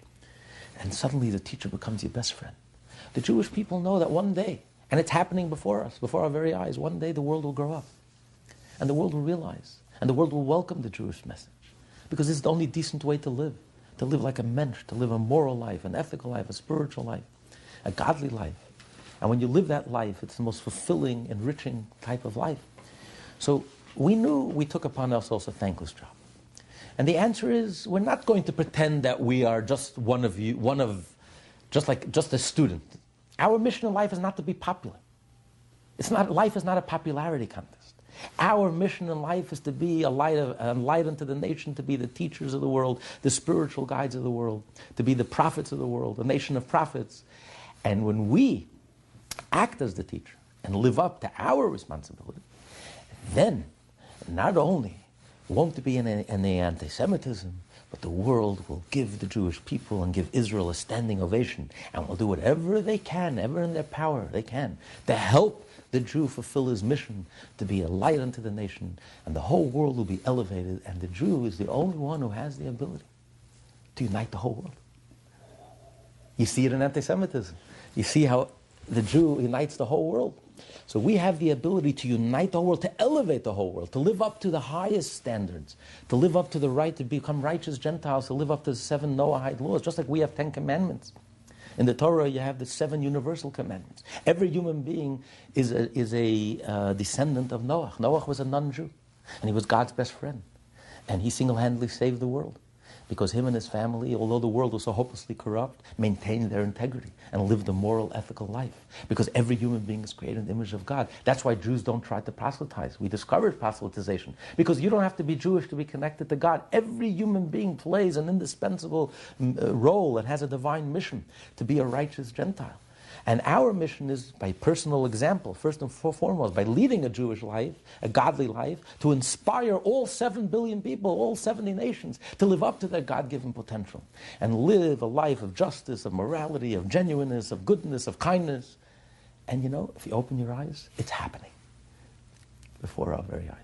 [SPEAKER 2] And suddenly the teacher becomes your best friend. The Jewish people know that one day, and it's happening before us, before our very eyes, one day the world will grow up. And the world will realize, and the world will welcome the Jewish message. Because it's the only decent way to live. To live like a mensch, to live a moral life, an ethical life, a spiritual life, a godly life. And when you live that life, it's the most fulfilling, enriching type of life. So we knew we took upon ourselves a thankless job. And the answer is we're not going to pretend that we are just one of you, one of, just like, just a student. Our mission in life is not to be popular. It's not, life is not a popularity contest. Our mission in life is to be a light, of, a light unto the nation, to be the teachers of the world, the spiritual guides of the world, to be the prophets of the world, a nation of prophets. And when we act as the teacher and live up to our responsibility, then not only won't be any, any anti Semitism, but the world will give the Jewish people and give Israel a standing ovation and will do whatever they can, ever in their power they can, to help the Jew fulfill his mission to be a light unto the nation, and the whole world will be elevated, and the Jew is the only one who has the ability to unite the whole world. You see it in anti Semitism. You see how the Jew unites the whole world. So we have the ability to unite the whole world, to elevate the whole world, to live up to the highest standards, to live up to the right to become righteous Gentiles, to live up to the seven Noahide laws, just like we have Ten Commandments. In the Torah, you have the seven universal commandments. Every human being is a, is a uh, descendant of Noah. Noah was a non Jew, and he was God's best friend. And he single handedly saved the world because him and his family, although the world was so hopelessly corrupt, maintained their integrity and lived a moral, ethical life. Because every human being is created in the image of God. That's why Jews don't try to proselytize. We discourage proselytization because you don't have to be Jewish to be connected to God. Every human being plays an indispensable mm, uh, role and has a divine mission to be a righteous Gentile. And our mission is by personal example, first and foremost, by leading a Jewish life, a godly life, to inspire all 7 billion people, all 70 nations, to live up to their God given potential and live a life of justice, of morality, of genuineness, of goodness, of kindness. And you know, if you open your eyes, it's happening before our very eyes.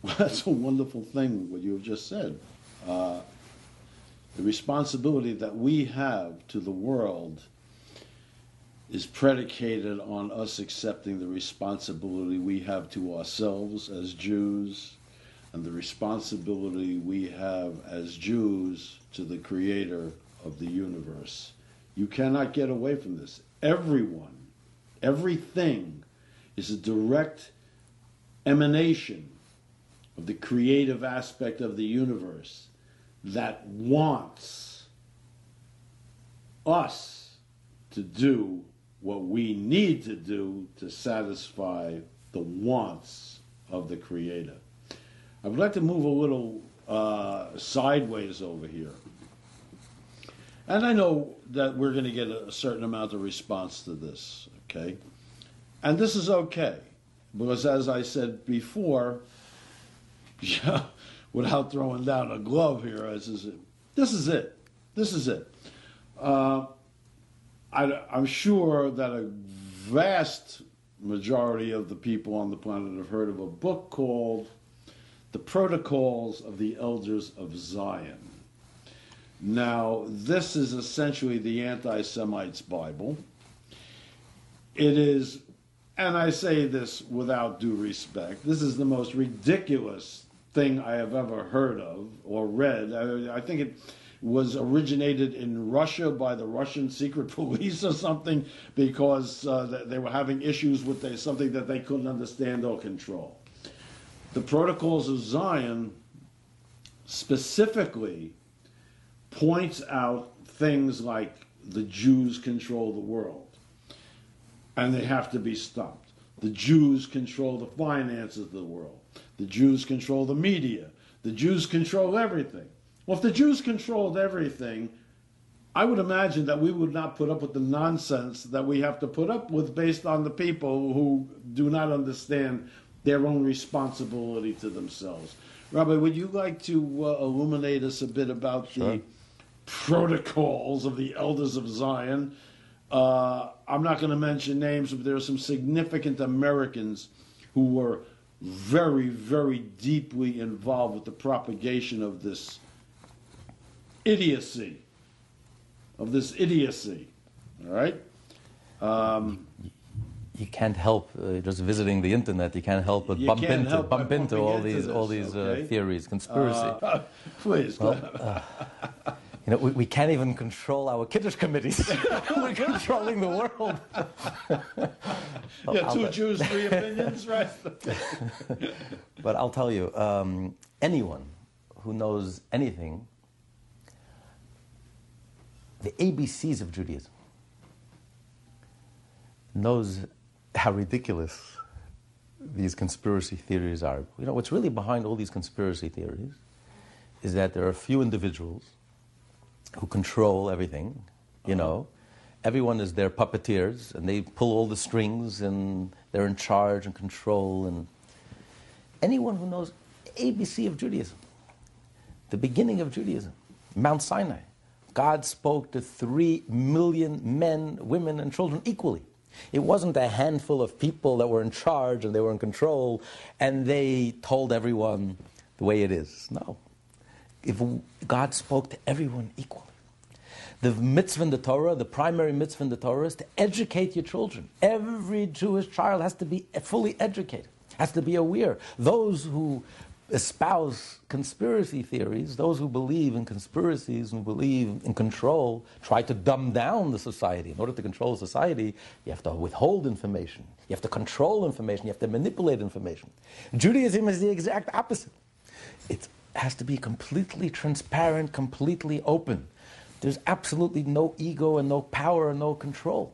[SPEAKER 1] Well, that's a wonderful thing, what you have just said. Uh, the responsibility that we have to the world is predicated on us accepting the responsibility we have to ourselves as Jews and the responsibility we have as Jews to the creator of the universe. You cannot get away from this. Everyone, everything is a direct emanation of the creative aspect of the universe that wants us to do what we need to do to satisfy the wants of the Creator. I would like to move a little uh, sideways over here. And I know that we're going to get a certain amount of response to this, okay? And this is okay, because as I said before, *laughs* yeah, without throwing down a glove here, this is it. This is it. This is it. Uh, I, I'm sure that a vast majority of the people on the planet have heard of a book called The Protocols of the Elders of Zion. Now, this is essentially the anti Semite's Bible. It is, and I say this without due respect, this is the most ridiculous thing I have ever heard of or read. I, I think it was originated in Russia by the Russian secret *laughs* police or something because uh, they were having issues with something that they couldn't understand or control. The Protocols of Zion specifically points out things like the Jews control the world and they have to be stopped. The Jews control the finances of the world. The Jews control the media. The Jews control everything. Well, if the Jews controlled everything, I would imagine that we would not put up with the nonsense that we have to put up with based on the people who do not understand their own responsibility to themselves. Rabbi, would you like to uh, illuminate us a bit about sure. the protocols of the elders of Zion? Uh, I'm not going to mention names, but there are some significant Americans who were very, very deeply involved with the propagation of this idiocy, of this idiocy. All right? Um,
[SPEAKER 2] you can't help uh, just visiting the internet. You can't help but bump into bump into all
[SPEAKER 1] into
[SPEAKER 2] these
[SPEAKER 1] this,
[SPEAKER 2] all these uh,
[SPEAKER 1] okay?
[SPEAKER 2] uh, theories, conspiracy.
[SPEAKER 1] Uh, *laughs* please.
[SPEAKER 2] Well, uh, you know, we, we, can't even control our kiddush committees. *laughs* We're controlling the world. *laughs*
[SPEAKER 1] well, yeah, 2 Jews, three opinions, right?
[SPEAKER 2] but I'll tell you, um, anyone who knows anything the ABCs of Judaism, knows how ridiculous these conspiracy theories are. You know, what's really behind all these conspiracy theories is that there are a few individuals who control everything, you uh-huh. know. Everyone is their puppeteers, and they pull all the strings, and they're in charge and control. And anyone who knows ABC of Judaism, the beginning of Judaism, Mount Sinai, God spoke to three million men, women, and children equally. It wasn't a handful of people that were in charge and they were in control and they told everyone the way it is. No. If God spoke to everyone equally. The mitzvah in the Torah, the primary mitzvah in the Torah, is to educate your children. Every Jewish child has to be fully educated, has to be aware. Those who espouse conspiracy theories, those who believe in conspiracies and believe in control, try to dumb down the society. In order to control society, you have to withhold information, you have to control information, you have to manipulate information. Judaism is the exact opposite. It has to be completely transparent, completely open. There's absolutely no ego and no power and no control.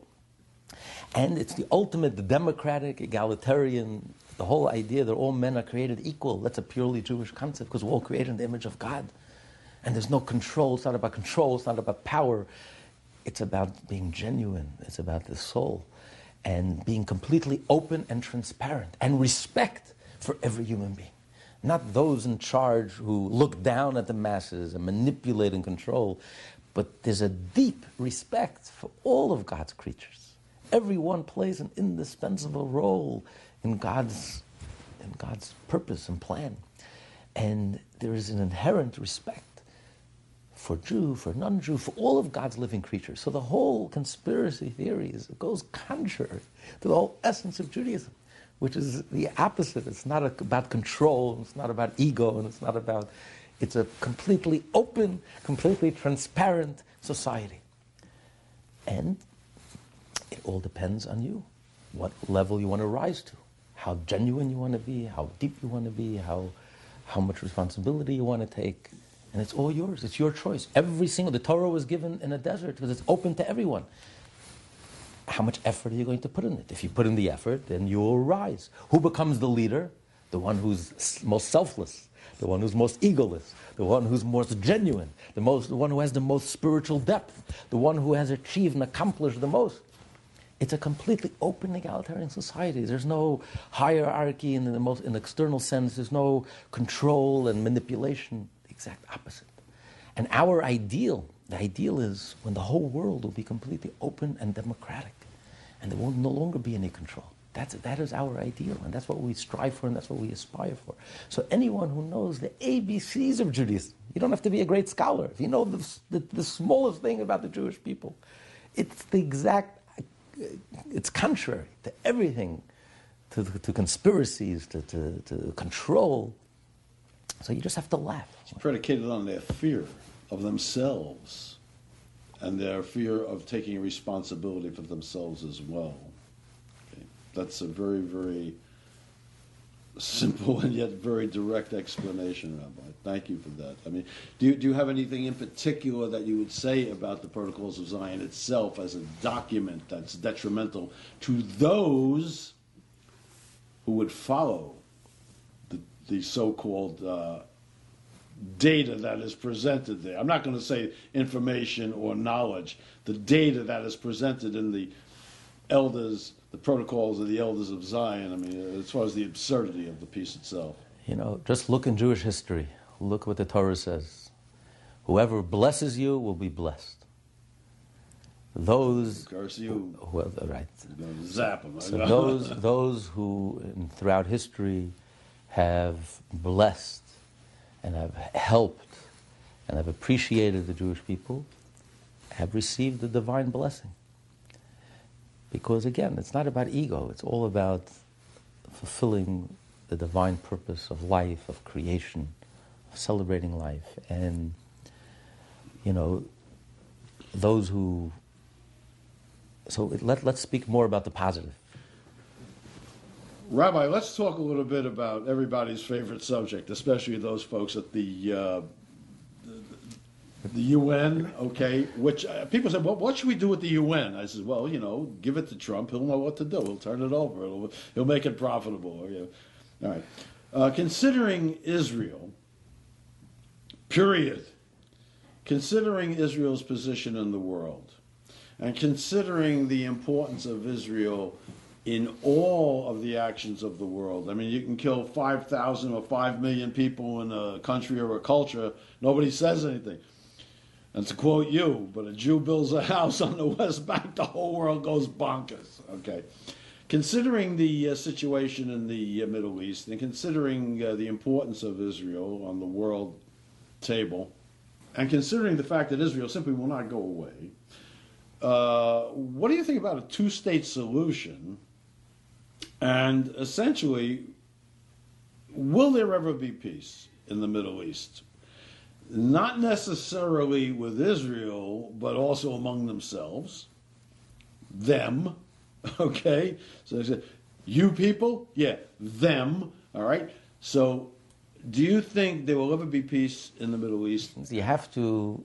[SPEAKER 2] And it's the ultimate democratic, egalitarian the whole idea that all men are created equal, that's a purely Jewish concept because we're all created in the image of God. And there's no control. It's not about control. It's not about power. It's about being genuine. It's about the soul. And being completely open and transparent and respect for every human being. Not those in charge who look down at the masses and manipulate and control, but there's a deep respect for all of God's creatures. Everyone plays an indispensable role in God's, in God's purpose and plan. And there is an inherent respect for Jew, for non-Jew, for all of God's living creatures. So the whole conspiracy theories it goes contrary to the whole essence of Judaism, which is the opposite. It's not about control, it's not about ego, and it's not about. It's a completely open, completely transparent society. And it all depends on you, what level you want to rise to how genuine you want to be, how deep you want to be, how, how much responsibility you want to take. And it's all yours. It's your choice. Every single, the Torah was given in a desert because it's open to everyone. How much effort are you going to put in it? If you put in the effort, then you will rise. Who becomes the leader? The one who's most selfless, the one who's most egoless, the one who's most genuine, the, most, the one who has the most spiritual depth, the one who has achieved and accomplished the most. It's a completely open egalitarian society. There's no hierarchy in the most in the external sense. There's no control and manipulation. The exact opposite. And our ideal, the ideal is when the whole world will be completely open and democratic, and there will no longer be any control. That's, that is our ideal, and that's what we strive for, and that's what we aspire for. So anyone who knows the ABCs of Judaism, you don't have to be a great scholar. If you know the, the, the smallest thing about the Jewish people, it's the exact it's contrary to everything, to, to conspiracies, to, to, to, control. So you just have to laugh.
[SPEAKER 1] It's predicated on their fear of themselves and their fear of taking responsibility for themselves as well. Okay. That's a very, very simple and yet very direct explanation, Rabbi. Thank you for that. I mean, do you, do you have anything in particular that you would say about the Protocols of Zion itself as a document that's detrimental to those who would follow the, the so-called uh, data that is presented there? I'm not going to say information or knowledge. The data that is presented in the elders the protocols of the elders of Zion. I mean, as far as the absurdity of the piece itself.
[SPEAKER 2] You know, just look in Jewish history. Look what the Torah says. Whoever blesses you will be blessed. Those
[SPEAKER 1] curse you.
[SPEAKER 2] Well, right.
[SPEAKER 1] Zap them.
[SPEAKER 2] So those *laughs* those who throughout history have blessed and have helped and have appreciated the Jewish people have received the divine blessing. Because again, it's not about ego, it's all about fulfilling the divine purpose of life, of creation, of celebrating life. And, you know, those who. So it, let, let's speak more about the positive.
[SPEAKER 1] Rabbi, let's talk a little bit about everybody's favorite subject, especially those folks at the uh, the UN, okay, which uh, people said, well, what should we do with the UN? I said, well, you know, give it to Trump. He'll know what to do. He'll turn it over. He'll, he'll make it profitable. Know. All right. Uh, considering Israel, period, considering Israel's position in the world, and considering the importance of Israel in all of the actions of the world. I mean, you can kill 5,000 or 5 million people in a country or a culture, nobody says anything. And to quote you, but a Jew builds a house on the West Bank, the whole world goes bonkers. Okay. Considering the uh, situation in the uh, Middle East and considering uh, the importance of Israel on the world table, and considering the fact that Israel simply will not go away, uh, what do you think about a two state solution? And essentially, will there ever be peace in the Middle East? Not necessarily with Israel, but also among themselves. Them, *laughs* okay? So they said, you people? Yeah, them, all right? So do you think there will ever be peace in the Middle East?
[SPEAKER 2] You have to,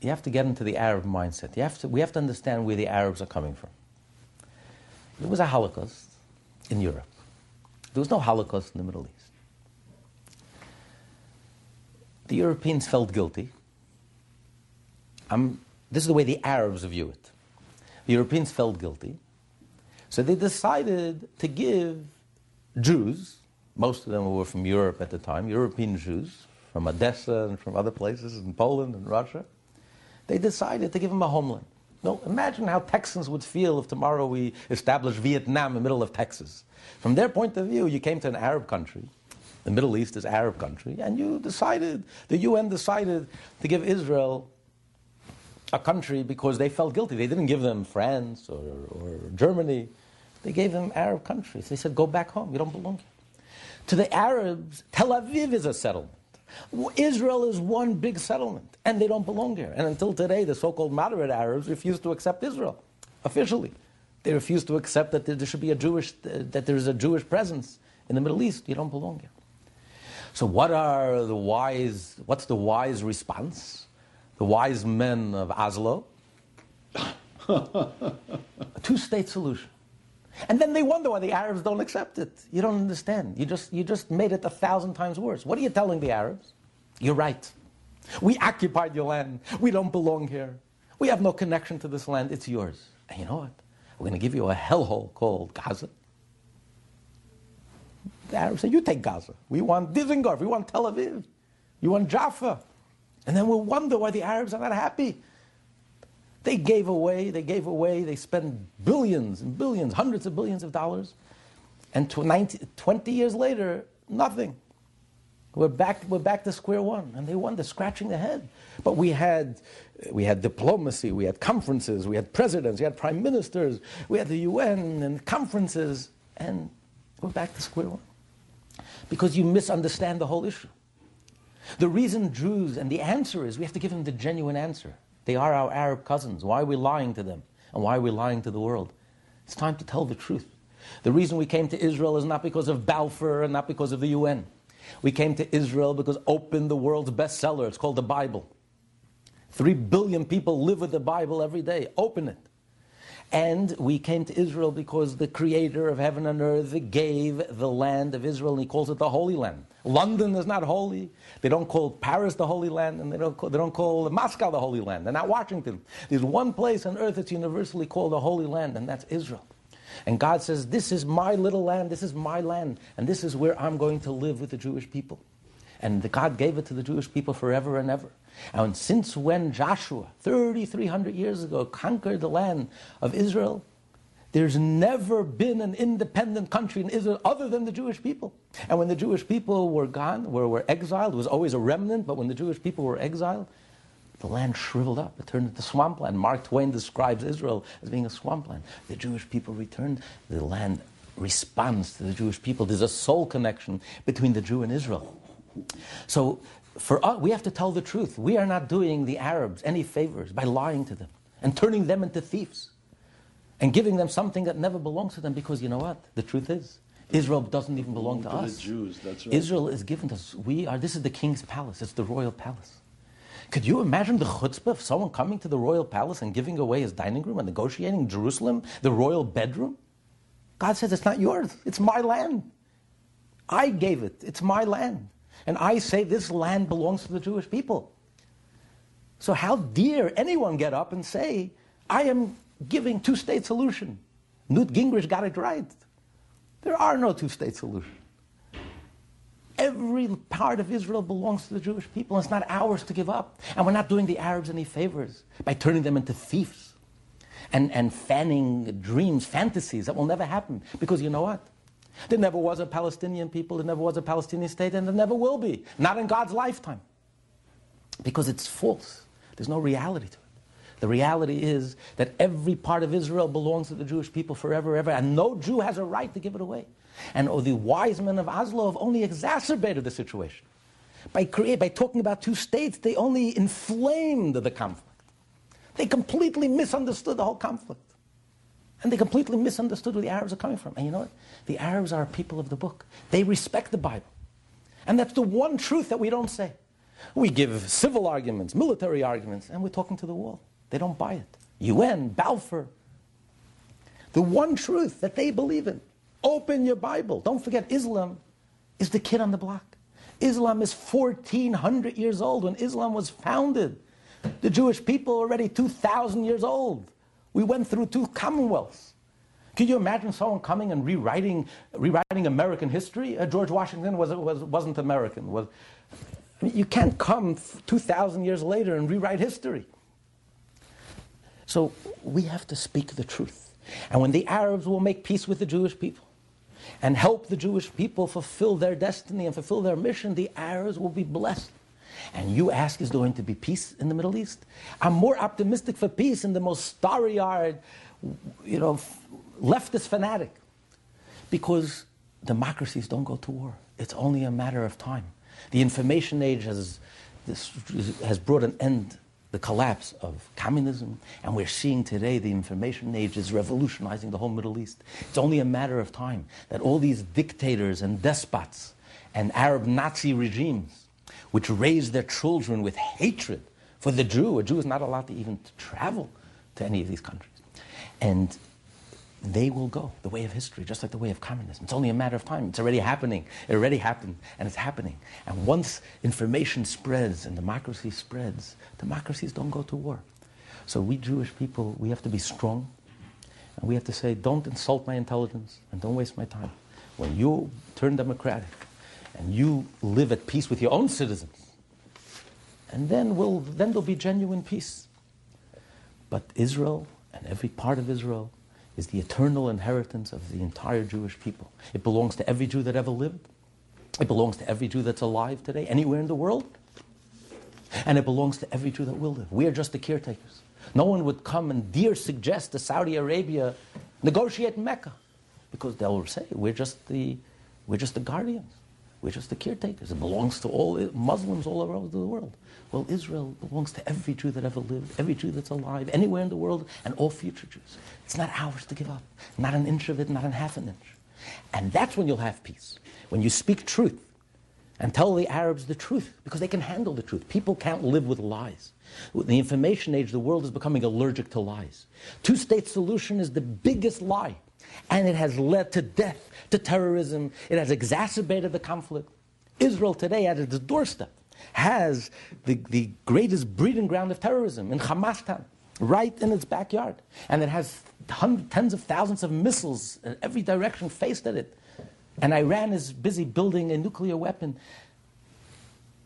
[SPEAKER 2] you have to get into the Arab mindset. You have to, we have to understand where the Arabs are coming from. There was a Holocaust in Europe. There was no Holocaust in the Middle East. The Europeans felt guilty. I'm, this is the way the Arabs view it. The Europeans felt guilty. So they decided to give Jews, most of them were from Europe at the time, European Jews, from Odessa and from other places in Poland and Russia, they decided to give them a homeland. Now, imagine how Texans would feel if tomorrow we established Vietnam in the middle of Texas. From their point of view, you came to an Arab country, the Middle East is Arab country, and you decided, the UN decided to give Israel a country because they felt guilty. They didn't give them France or, or Germany. They gave them Arab countries. They said, go back home. You don't belong here. To the Arabs, Tel Aviv is a settlement. Israel is one big settlement, and they don't belong here. And until today, the so-called moderate Arabs refuse to accept Israel officially. They refuse to accept that there should be a Jewish, that there is a Jewish presence in the Middle East. You don't belong here. So, what are the wise? What's the wise response? The wise men of Oslo. *laughs* a two-state solution. And then they wonder why the Arabs don't accept it. You don't understand. You just, you just made it a thousand times worse. What are you telling the Arabs? You're right. We occupied your land. We don't belong here. We have no connection to this land. It's yours. And you know what? We're going to give you a hellhole called Gaza. The Arabs say, You take Gaza. We want Dizengoff. We want Tel Aviv. You want Jaffa. And then we'll wonder why the Arabs are not happy. They gave away, they gave away, they spent billions and billions, hundreds of billions of dollars. And 20 years later, nothing. We're back, we're back to square one. And they wonder, scratching their head. But we had, we had diplomacy, we had conferences, we had presidents, we had prime ministers, we had the UN and conferences, and we're back to square one. Because you misunderstand the whole issue. The reason Jews, and the answer is we have to give them the genuine answer. They are our Arab cousins. Why are we lying to them? And why are we lying to the world? It's time to tell the truth. The reason we came to Israel is not because of Balfour and not because of the UN. We came to Israel because open the world's bestseller. It's called the Bible. Three billion people live with the Bible every day. Open it. And we came to Israel because the creator of heaven and earth gave the land of Israel, and he calls it the Holy Land. London is not holy. They don't call Paris the Holy Land, and they don't call, they don't call Moscow the Holy Land. They're not Washington. There's one place on earth that's universally called the Holy Land, and that's Israel. And God says, This is my little land, this is my land, and this is where I'm going to live with the Jewish people. And God gave it to the Jewish people forever and ever. And since when Joshua, 3,300 years ago, conquered the land of Israel, there's never been an independent country in Israel other than the Jewish people. And when the Jewish people were gone, were, were exiled, was always a remnant, but when the Jewish people were exiled, the land shriveled up. It turned into swampland. Mark Twain describes Israel as being a swampland. The Jewish people returned. The land responds to the Jewish people. There's a soul connection between the Jew and Israel. So for us, we have to tell the truth. We are not doing the Arabs any favors by lying to them and turning them into thieves and giving them something that never belongs to them because you know what? The truth is, Israel doesn't even belong to,
[SPEAKER 1] to
[SPEAKER 2] us.
[SPEAKER 1] The Jews, that's right.
[SPEAKER 2] Israel is given to us. We are, this is the king's palace, it's the royal palace. Could you imagine the chutzpah of someone coming to the royal palace and giving away his dining room and negotiating Jerusalem, the royal bedroom? God says, It's not yours, it's my land. I gave it, it's my land. And I say this land belongs to the Jewish people. So how dare anyone get up and say, I am giving two-state solution. Newt Gingrich got it right. There are no two-state solution. Every part of Israel belongs to the Jewish people. It's not ours to give up. And we're not doing the Arabs any favors by turning them into thieves and, and fanning dreams, fantasies that will never happen. Because you know what? There never was a Palestinian people, there never was a Palestinian state, and there never will be. Not in God's lifetime. because it's false. There's no reality to it. The reality is that every part of Israel belongs to the Jewish people forever, ever, and no Jew has a right to give it away. And oh, the wise men of Oslo have only exacerbated the situation. By, create, by talking about two states, they only inflamed the conflict. They completely misunderstood the whole conflict. And they completely misunderstood where the Arabs are coming from. And you know what? The Arabs are people of the book. They respect the Bible. And that's the one truth that we don't say. We give civil arguments, military arguments, and we're talking to the wall. They don't buy it. UN, Balfour. The one truth that they believe in. Open your Bible. Don't forget, Islam is the kid on the block. Islam is 1400 years old when Islam was founded. The Jewish people are already 2,000 years old. We went through two commonwealths. Can you imagine someone coming and rewriting, rewriting American history? Uh, George Washington was, was, wasn't American. Was, I mean, you can't come 2,000 years later and rewrite history. So we have to speak the truth. And when the Arabs will make peace with the Jewish people and help the Jewish people fulfill their destiny and fulfill their mission, the Arabs will be blessed. And you ask, is there going to be peace in the Middle East? I'm more optimistic for peace in the most starry-eyed, you know, leftist fanatic. Because democracies don't go to war. It's only a matter of time. The information age has, this, has brought an end, the collapse of communism, and we're seeing today the information age is revolutionizing the whole Middle East. It's only a matter of time that all these dictators and despots and Arab Nazi regimes which raise their children with hatred for the Jew. A Jew is not allowed to even travel to any of these countries. And they will go the way of history, just like the way of communism. It's only a matter of time. It's already happening. It already happened, and it's happening. And once information spreads and democracy spreads, democracies don't go to war. So we Jewish people, we have to be strong, and we have to say, don't insult my intelligence, and don't waste my time. When you turn democratic, and you live at peace with your own citizens, and then, will then there'll be genuine peace. But Israel and every part of Israel is the eternal inheritance of the entire Jewish people. It belongs to every Jew that ever lived. It belongs to every Jew that's alive today, anywhere in the world. And it belongs to every Jew that will live. We are just the caretakers. No one would come and dare suggest to Saudi Arabia negotiate Mecca because they'll say we're just the, we're just the guardians. We're just the caretakers. It belongs to all Muslims all around the world. Well, Israel belongs to every Jew that ever lived, every Jew that's alive, anywhere in the world, and all future Jews. It's not ours to give up. Not an inch of it, not a half an inch. And that's when you'll have peace. When you speak truth and tell the Arabs the truth, because they can handle the truth. People can't live with lies. The information age, the world is becoming allergic to lies. Two state solution is the biggest lie and it has led to death, to terrorism. It has exacerbated the conflict. Israel today, at its doorstep, has the, the greatest breeding ground of terrorism in Hamastan, right in its backyard. And it has hundreds, tens of thousands of missiles in every direction faced at it. And Iran is busy building a nuclear weapon.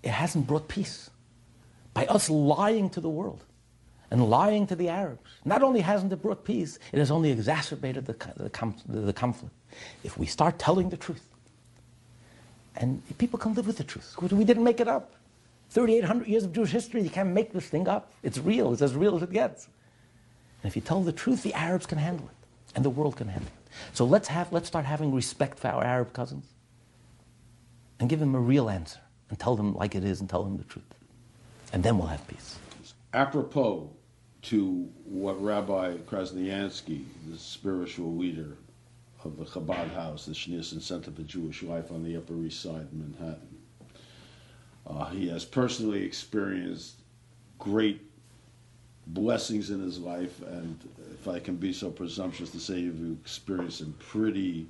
[SPEAKER 2] It hasn't brought peace by us lying to the world and lying to the Arabs. Not only hasn't it brought peace, it has only exacerbated the, the, the, conflict. If we start telling the truth, and people can live with the truth, we didn't make it up. 3,800 years of Jewish history, you can't make this thing up. It's real, it's as real as it gets. And if you tell the truth, the Arabs can handle it, and the world can handle it. So let's, have, let's start having respect for our Arab cousins and give them a real answer and tell them like it is and tell them the truth. And then we'll have peace.
[SPEAKER 1] Apropos to what Rabbi Krasniansky, the spiritual leader of the Chabad House, the Schneerson Center for Jewish Life on the Upper East Side of Manhattan. Uh, he has personally experienced great blessings in his life, and if I can be so presumptuous to say, you've experienced some pretty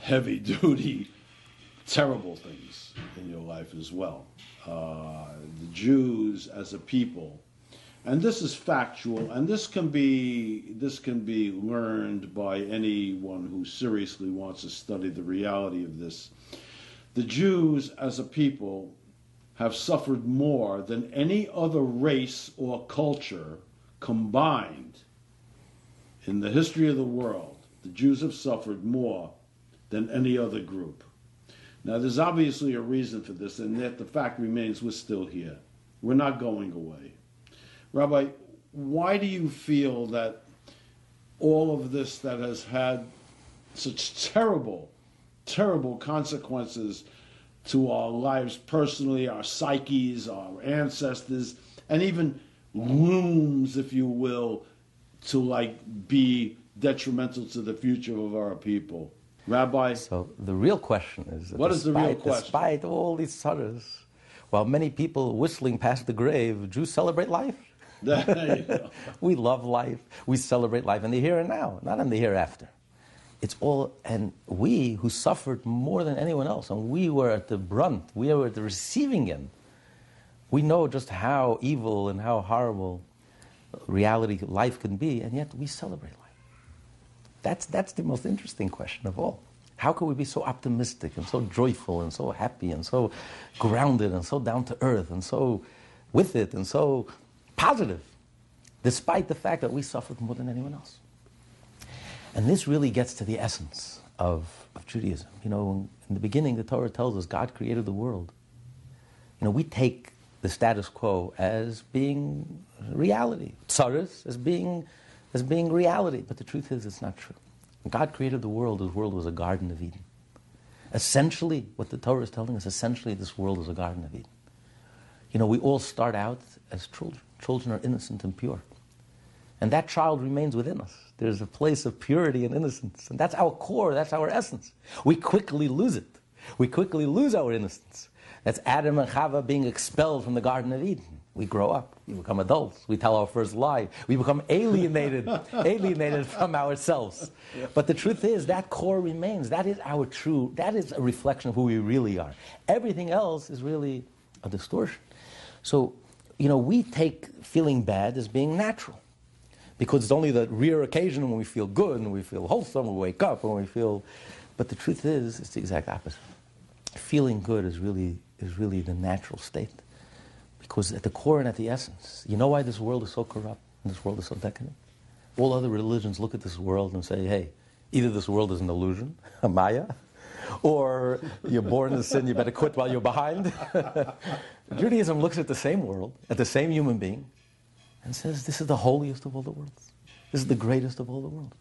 [SPEAKER 1] heavy *laughs* duty, terrible things in your life as well. Uh, the Jews as a people and this is factual, and this can be this can be learned by anyone who seriously wants to study the reality of this. The Jews as a people have suffered more than any other race or culture combined in the history of the world. The Jews have suffered more than any other group. Now, there's obviously a reason for this, and yet the fact remains we're still here. We're not going away. Rabbi, why do you feel that all of this that has had such terrible, terrible consequences to our lives personally, our psyches, our ancestors, and even looms, if you will, to like be detrimental to the future of our people. Rabbi,
[SPEAKER 2] So the real question is that
[SPEAKER 1] What is the real question?
[SPEAKER 2] Despite all these sorrows, while many people whistling past the grave, Jews celebrate life. *laughs* We love life. We celebrate life in the here and now, not in the hereafter. It's all, and we who suffered more than anyone else, and we were at the brunt, we were at the receiving end. We know just how evil and how horrible reality life can be, and yet we celebrate life. That's, that's the most interesting question of all. How can we be so optimistic and so joyful and so happy and so grounded and so down to earth and so with it and so positive, despite the fact that we suffered more than anyone else? And this really gets to the essence of, of Judaism. You know, in the beginning, the Torah tells us God created the world. You know, we take the status quo as being reality, tsaras as being, as being reality. But the truth is, it's not true. When God created the world, the world was a Garden of Eden. Essentially, what the Torah is telling us, essentially, this world is a Garden of Eden. You know, we all start out as children. Children are innocent and pure. And that child remains within us. There's a place of purity and innocence. And that's our core, that's our essence. We quickly lose it. We quickly lose our innocence. That's Adam and Chava being expelled from the Garden of Eden. We grow up, we become adults, we tell our first lie, we become alienated, *laughs* alienated from ourselves. But the truth is, that core remains. That is our true, that is a reflection of who we really are. Everything else is really a distortion. So, you know, we take feeling bad as being natural because it's only the rare occasion when we feel good and we feel wholesome, we wake up and we feel. But the truth is, it's the exact opposite. Feeling good is really is really the natural state, because at the core and at the essence, you know why this world is so corrupt and this world is so decadent. All other religions look at this world and say, "Hey, either this world is an illusion, *laughs* a maya." Or you're born in sin, you better quit while you're behind. *laughs* Judaism looks at the same world, at the same human being, and says, This is the holiest of all the worlds. This is the greatest of all the worlds.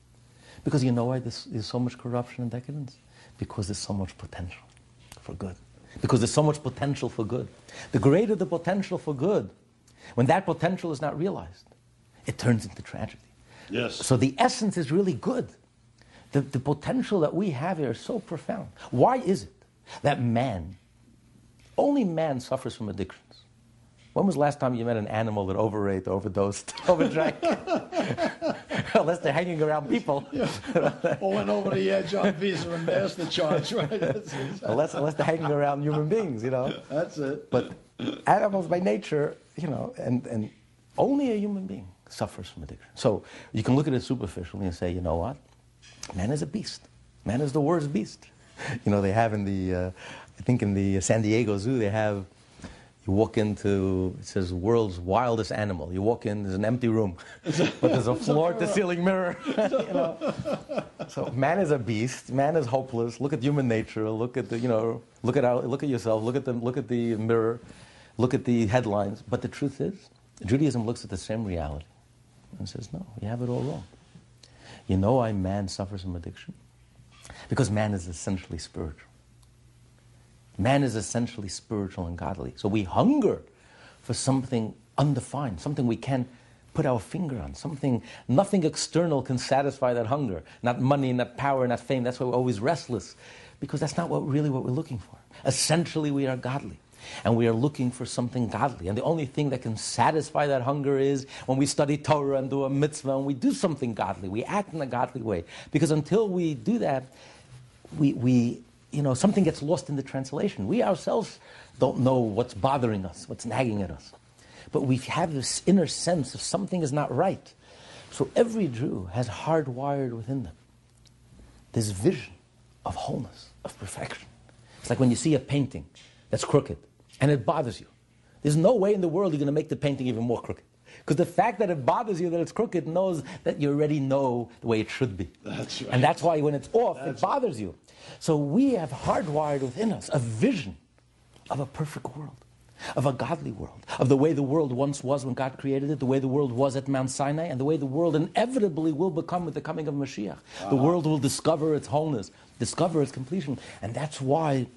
[SPEAKER 2] Because you know why there's, there's so much corruption and decadence? Because there's so much potential for good. Because there's so much potential for good. The greater the potential for good, when that potential is not realized, it turns into tragedy.
[SPEAKER 1] Yes.
[SPEAKER 2] So the essence is really good. The, the potential that we have here is so profound. Why is it that man, only man suffers from addictions? When was the last time you met an animal that overate, overdosed, *laughs* overdrank? *laughs* Unless they're hanging around people. *laughs*
[SPEAKER 1] or went over the edge on Visa and MasterCharge, right? That's it.
[SPEAKER 2] unless, unless they're hanging around human beings, you know.
[SPEAKER 1] That's it.
[SPEAKER 2] But animals by nature, you know, and, and only a human being suffers from addiction. So you can look at it superficially and say, you know what? Man is a beast. Man is the worst beast. You know, they have in the, uh, I think in the San Diego Zoo, they have, you walk into, it says world's wildest animal. You walk in, there's an empty room, *laughs* but there's a floor to ceiling mirror. *laughs* you know? So man is a beast. Man is hopeless. Look at human nature. Look at the, you know, look at our, look at yourself. Look at the, look at the mirror. Look at the headlines. But the truth is, Judaism looks at the same reality and says, no, you have it all wrong. You know why man suffers from addiction? Because man is essentially spiritual. Man is essentially spiritual and godly. So we hunger for something undefined, something we can't put our finger on, something, nothing external can satisfy that hunger. Not money, not power, not fame. That's why we're always restless. Because that's not what, really what we're looking for. Essentially, we are godly. And we are looking for something godly. And the only thing that can satisfy that hunger is when we study Torah and do a mitzvah and we do something godly. We act in a godly way. Because until we do that, we, we you know, something gets lost in the translation. We ourselves don't know what's bothering us, what's nagging at us. But we have this inner sense of something is not right. So every Jew has hardwired within them this vision of wholeness, of perfection. It's like when you see a painting that's crooked and it bothers you. There's no way in the world you're going to make the painting even more crooked. Because the fact that it bothers you that it's crooked knows that you already know the way it should be.
[SPEAKER 1] That's right.
[SPEAKER 2] And that's why when it's off,
[SPEAKER 1] That's
[SPEAKER 2] it bothers you. So we have hardwired within us a vision of a perfect world. of a godly world, of the way the world once was when God created it, the way the world was at Mount Sinai, and the way the world inevitably will become with the coming of Mashiach. Uh-huh. The world will discover its wholeness, discover its completion, and that's why.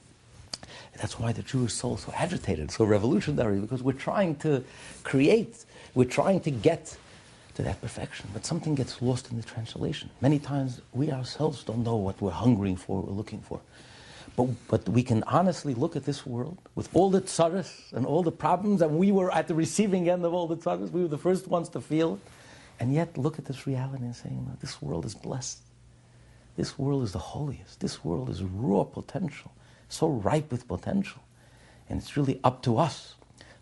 [SPEAKER 2] That's why the Jewish soul is so agitated, so revolutionary, because we're trying to create, we're trying to get to that perfection. But something gets lost in the translation. Many times we ourselves don't know what we're hungering for, we're looking for. But, but we can honestly look at this world with all the tzaras and all the problems, and we were at the receiving end of all the tzaras. We were the first ones to feel. And yet look at this reality and say, no, this world is blessed. This world is the holiest. This world is raw potential, so ripe with potential. And it's really up to us,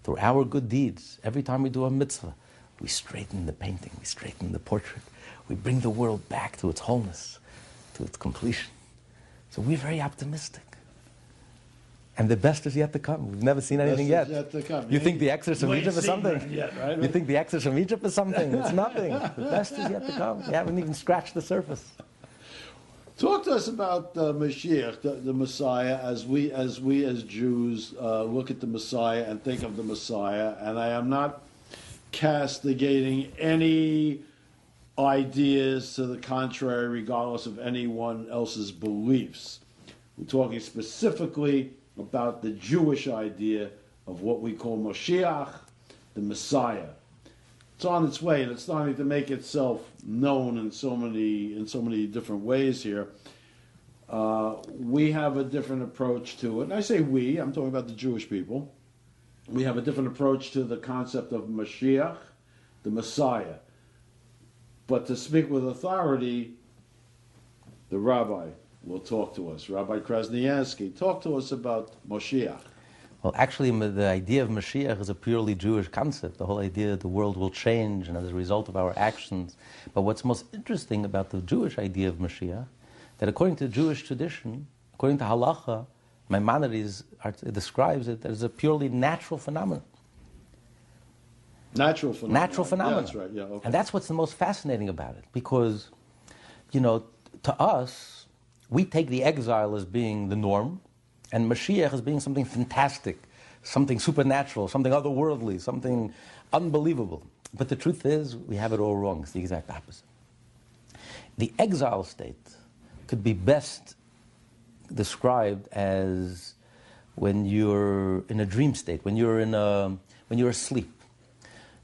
[SPEAKER 2] through our good deeds, every time we do a mitzvah, we straighten the painting, we straighten the portrait, we bring the world back to its wholeness, to its completion. So we're very optimistic. And the best is yet to come. We've never seen anything yet.
[SPEAKER 1] yet to come.
[SPEAKER 2] You, think the exodus from Egypt is something?
[SPEAKER 1] Yet, right?
[SPEAKER 2] You think the exodus from Egypt is something? It's nothing. the best is yet to come. You haven't even scratched the surface.
[SPEAKER 1] Talk to us about uh, Mashiach, the, the, Messiah, as we as we as Jews uh, look at the Messiah and think of the Messiah. And I am not castigating any ideas to the contrary, regardless of anyone else's beliefs. We're talking specifically about the Jewish idea of what we call Moshiach, the Messiah. It's on its way, and it's starting to make itself known in so many in so many different ways here. Uh, we have a different approach to it, and I say we. I'm talking about the Jewish people. We have a different approach to the concept of Mashiach, the Messiah. But to speak with authority, the rabbi will talk to us. Rabbi Krasniansky, talk to us about Moshiach.
[SPEAKER 2] Well, actually, the idea of Mashiach is a purely Jewish concept. The whole idea that the world will change and as a result of our actions. But what's most interesting about the Jewish idea of Mashiach, that according to Jewish tradition, according to halacha, Maimonides describes it as a purely natural phenomenon.
[SPEAKER 1] Natural phenomenon.
[SPEAKER 2] Natural phenomenon.
[SPEAKER 1] Yeah, that's right. Yeah, okay.
[SPEAKER 2] And that's what's the most fascinating about it, because, you know, to us, we take the exile as being the norm, and Mashiach as being something fantastic, something supernatural, something otherworldly, something unbelievable. But the truth is, we have it all wrong. It's the exact opposite. The exile state could be best described as when you're in a dream state, when you're in a, when you're asleep.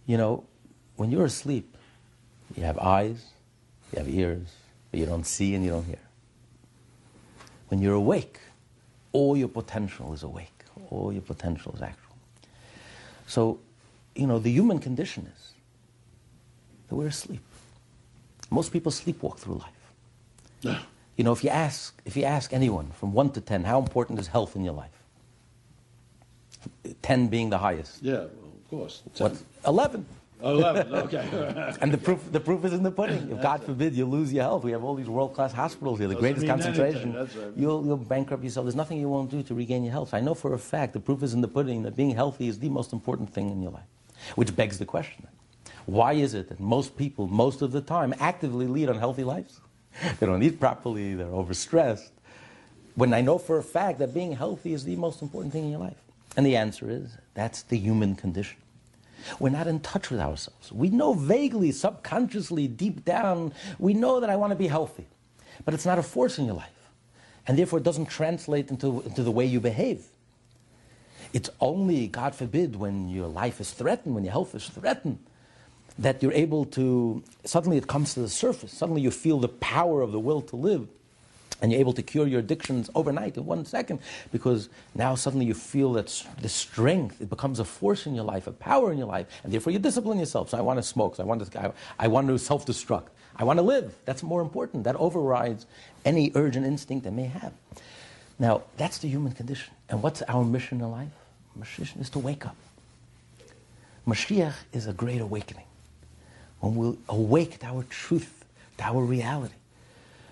[SPEAKER 2] You know, when you're asleep, you have eyes, you have ears, but you don't see and you don't hear. When you're awake, all your potential is awake. All your potential is actual. So, you know, the human condition is that we're asleep. Most people sleepwalk through life. Yeah. You know, if you ask, if you ask anyone from one to ten, how important is health in your life? Ten being the highest.
[SPEAKER 1] Yeah, well, of course.
[SPEAKER 2] What? Eleven.
[SPEAKER 1] Eleven. Okay. *laughs*
[SPEAKER 2] and the proof, the proof is in the pudding. If God forbid you lose your health, we have all these world-class hospitals here, the greatest concentration.
[SPEAKER 1] Right.
[SPEAKER 2] You'll, you'll bankrupt yourself. There's nothing you won't do to regain your health. I know for a fact the proof is in the pudding that being healthy is the most important thing in your life. Which begs the question: Why is it that most people, most of the time, actively lead unhealthy lives? *laughs* they don't eat properly, they're overstressed. When I know for a fact that being healthy is the most important thing in your life. And the answer is that's the human condition. We're not in touch with ourselves. We know vaguely, subconsciously, deep down, we know that I want to be healthy. But it's not a force in your life. And therefore, it doesn't translate into, into the way you behave. It's only, God forbid, when your life is threatened, when your health is threatened, that you're able to, suddenly it comes to the surface. Suddenly you feel the power of the will to live. And you're able to cure your addictions overnight in one second because now suddenly you feel that the strength, it becomes a force in your life, a power in your life, and therefore you discipline yourself. So I want to smoke, so I want to, I, I want to self destruct, I want to live. That's more important. That overrides any urge and instinct I may have. Now, that's the human condition. And what's our mission in life? Mission is to wake up. Mashiach is a great awakening when we'll awake to our truth, to our reality.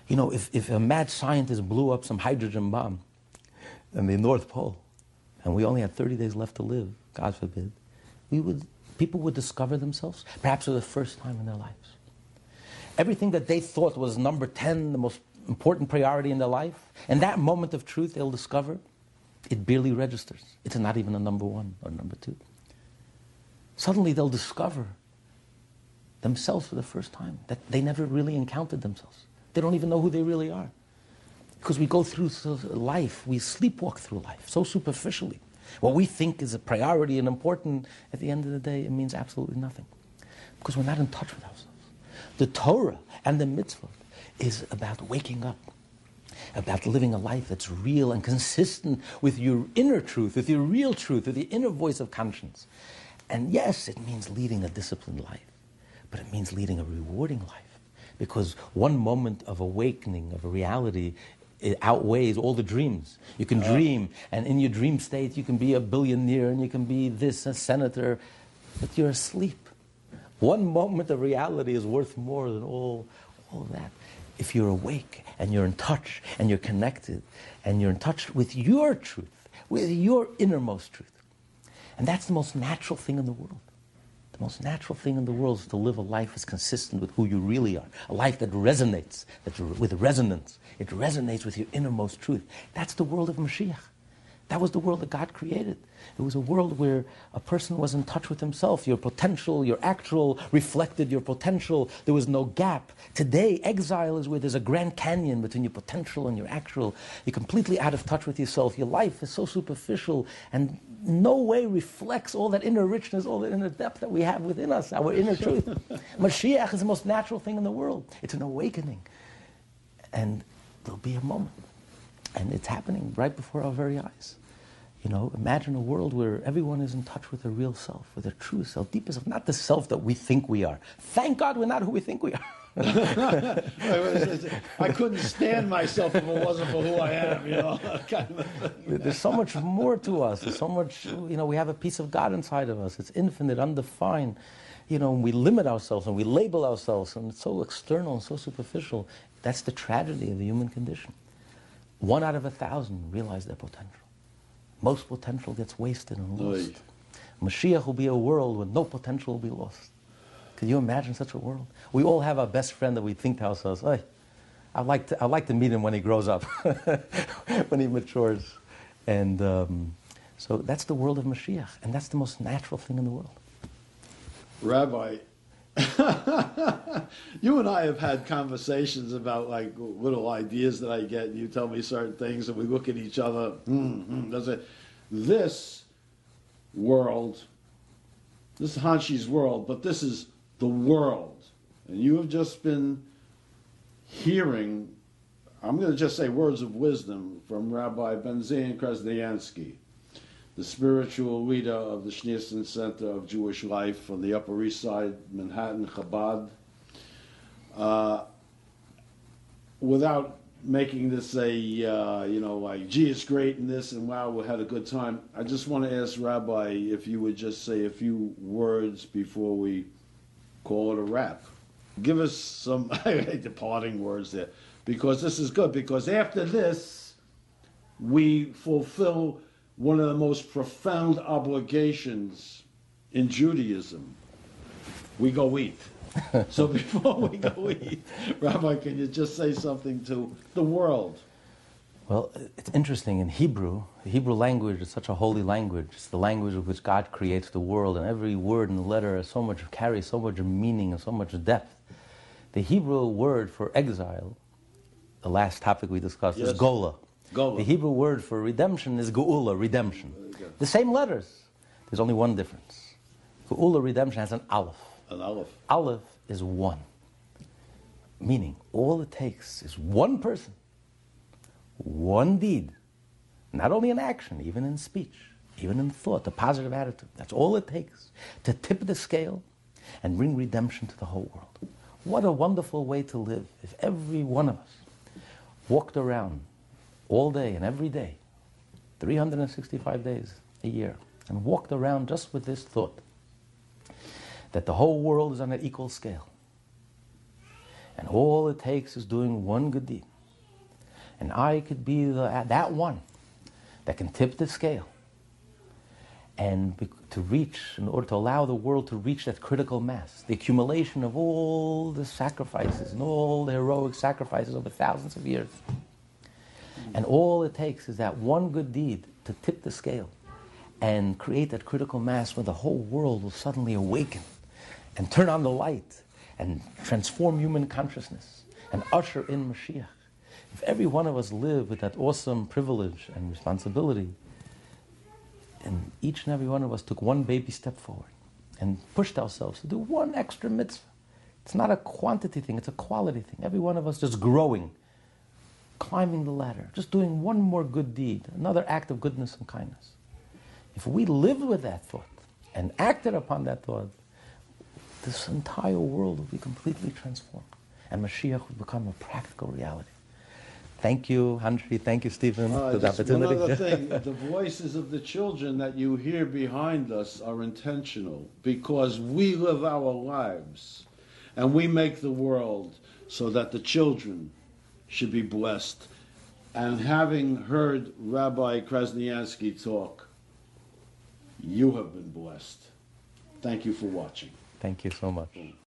[SPEAKER 2] You know, if, if a mad scientist blew up some hydrogen bomb in the North Pole, and we only had 30 days left to live, God forbid, we would, people would discover themselves, perhaps for the first time in their lives. Everything that they thought was number 10, the most important priority in their life, and that moment of truth they'll discover It barely registers. It's not even a number one or number two. Suddenly they'll discover themselves for the first time that they never really encountered themselves. They don't even know who they really are. Because we go through life, we sleepwalk through life so superficially. What we think is a priority and important, at the end of the day, it means absolutely nothing. Because we're not in touch with ourselves. The Torah and the mitzvah is about waking up, about living a life that's real and consistent with your inner truth, with your real truth, with the inner voice of conscience. And yes, it means leading a disciplined life, but it means leading a rewarding life. Because one moment of awakening of a reality it outweighs all the dreams. You can dream, and in your dream state, you can be a billionaire and you can be this, a senator, but you're asleep. One moment of reality is worth more than all, all that. If you're awake and you're in touch and you're connected and you're in touch with your truth, with your innermost truth. And that's the most natural thing in the world. The most natural thing in the world is to live a life that's consistent with who you really are. A life that resonates, that's with resonance. It resonates with your innermost truth. That's the world of Mashiach. That was the world that God created. It was a world where a person was in touch with himself. Your potential, your actual reflected your potential. There was no gap. Today, exile is where there's a grand canyon between your potential and your actual. You're completely out of touch with yourself. Your life is so superficial and no way reflects all that inner richness, all that inner depth that we have within us, our *laughs* inner truth. Mashiach is the most natural thing in the world. It's an awakening. And there'll be a moment. And it's happening right before our very eyes. You know, imagine a world where everyone is in touch with their real self, with their true self, deepest self, not the self that we think we are. Thank God we're not who we think we are. *laughs*
[SPEAKER 1] I couldn't stand myself if it wasn't for who I am, you know. *laughs*
[SPEAKER 2] There's so much more to us. There's so much, you know, we have a piece of God inside of us. It's infinite, undefined. You know, we limit ourselves and we label ourselves, and it's so external and so superficial. That's the tragedy of the human condition. One out of a thousand realize their potential. Most potential gets wasted and lost. Oy. Mashiach will be a world where no potential will be lost. Can you imagine such a world? We all have our best friend that we think to ourselves, hey, I'd like to, I'd like to meet him when he grows up, *laughs* when he matures. And um, so that's the world of Mashiach, and that's the most natural thing in the world.
[SPEAKER 1] Rabbi, *laughs* you and I have had conversations about like little ideas that I get, and you tell me certain things, and we look at each other. Mm-hmm, it? This world, this is Hanshi's world, but this is the world, and you have just been hearing. I'm going to just say words of wisdom from Rabbi Benzion Krasniansky the spiritual leader of the Schneerson Center of Jewish Life on the Upper East Side, Manhattan, Chabad. Uh, without making this a, uh, you know, like, gee, it's great and this, and wow, we had a good time, I just want to ask Rabbi if you would just say a few words before we call it a wrap. Give us some *laughs* departing words there, because this is good, because after this, we fulfill one of the most profound obligations in Judaism. We go eat. *laughs* so *laughs* before we go eat, Rabbi, can you just say something to the world?
[SPEAKER 2] Well, it's interesting. In Hebrew, the Hebrew language is such a holy language. It's the language of which God creates the world, and every word and letter has so much carries so much meaning and so much depth. The Hebrew word for exile, the last topic we discussed, yes. is gola.
[SPEAKER 1] Gola.
[SPEAKER 2] The Hebrew word for redemption is geula, redemption. The same letters. There's only one difference. Geula, redemption, has an aleph.
[SPEAKER 1] An aleph.
[SPEAKER 2] Aleph is one. Meaning, all it takes is one person, one deed, not only in action, even in speech, even in thought, a positive attitude. That's all it takes to tip the scale and bring redemption to the whole world. What a wonderful way to live if every one of us walked around all day and every day, 365 days a year, and walked around just with this thought that the whole world is on an equal scale. And all it takes is doing one good deed. And I could be the, that one that can tip the scale. And to reach, in order to allow the world to reach that critical mass, the accumulation of all the sacrifices and all the heroic sacrifices over thousands of years And all it takes is that one good deed to tip the scale and create that critical mass where the whole world will suddenly awaken and turn on the light and transform human consciousness and usher in Mashiach. If every one of us live with that awesome privilege and responsibility, and each and every one of us took one baby step forward and pushed ourselves to do one extra mitzvah. It's not a quantity thing, it's a quality thing. Every one of us just growing, climbing the ladder, just doing one more good deed, another act of goodness and kindness. If we lived with that thought and acted upon that thought, this entire world would be completely transformed. And Mashiach would become a practical reality. Thank you, Handri. Thank you, Stephen,
[SPEAKER 1] Uh,
[SPEAKER 2] for the opportunity.
[SPEAKER 1] One other thing, *laughs* the voices of the children that you hear behind us are intentional because we live our lives and we make the world so that the children should be blessed. And having heard Rabbi Krasniansky talk, you have been blessed. Thank you for watching.
[SPEAKER 2] Thank you so much.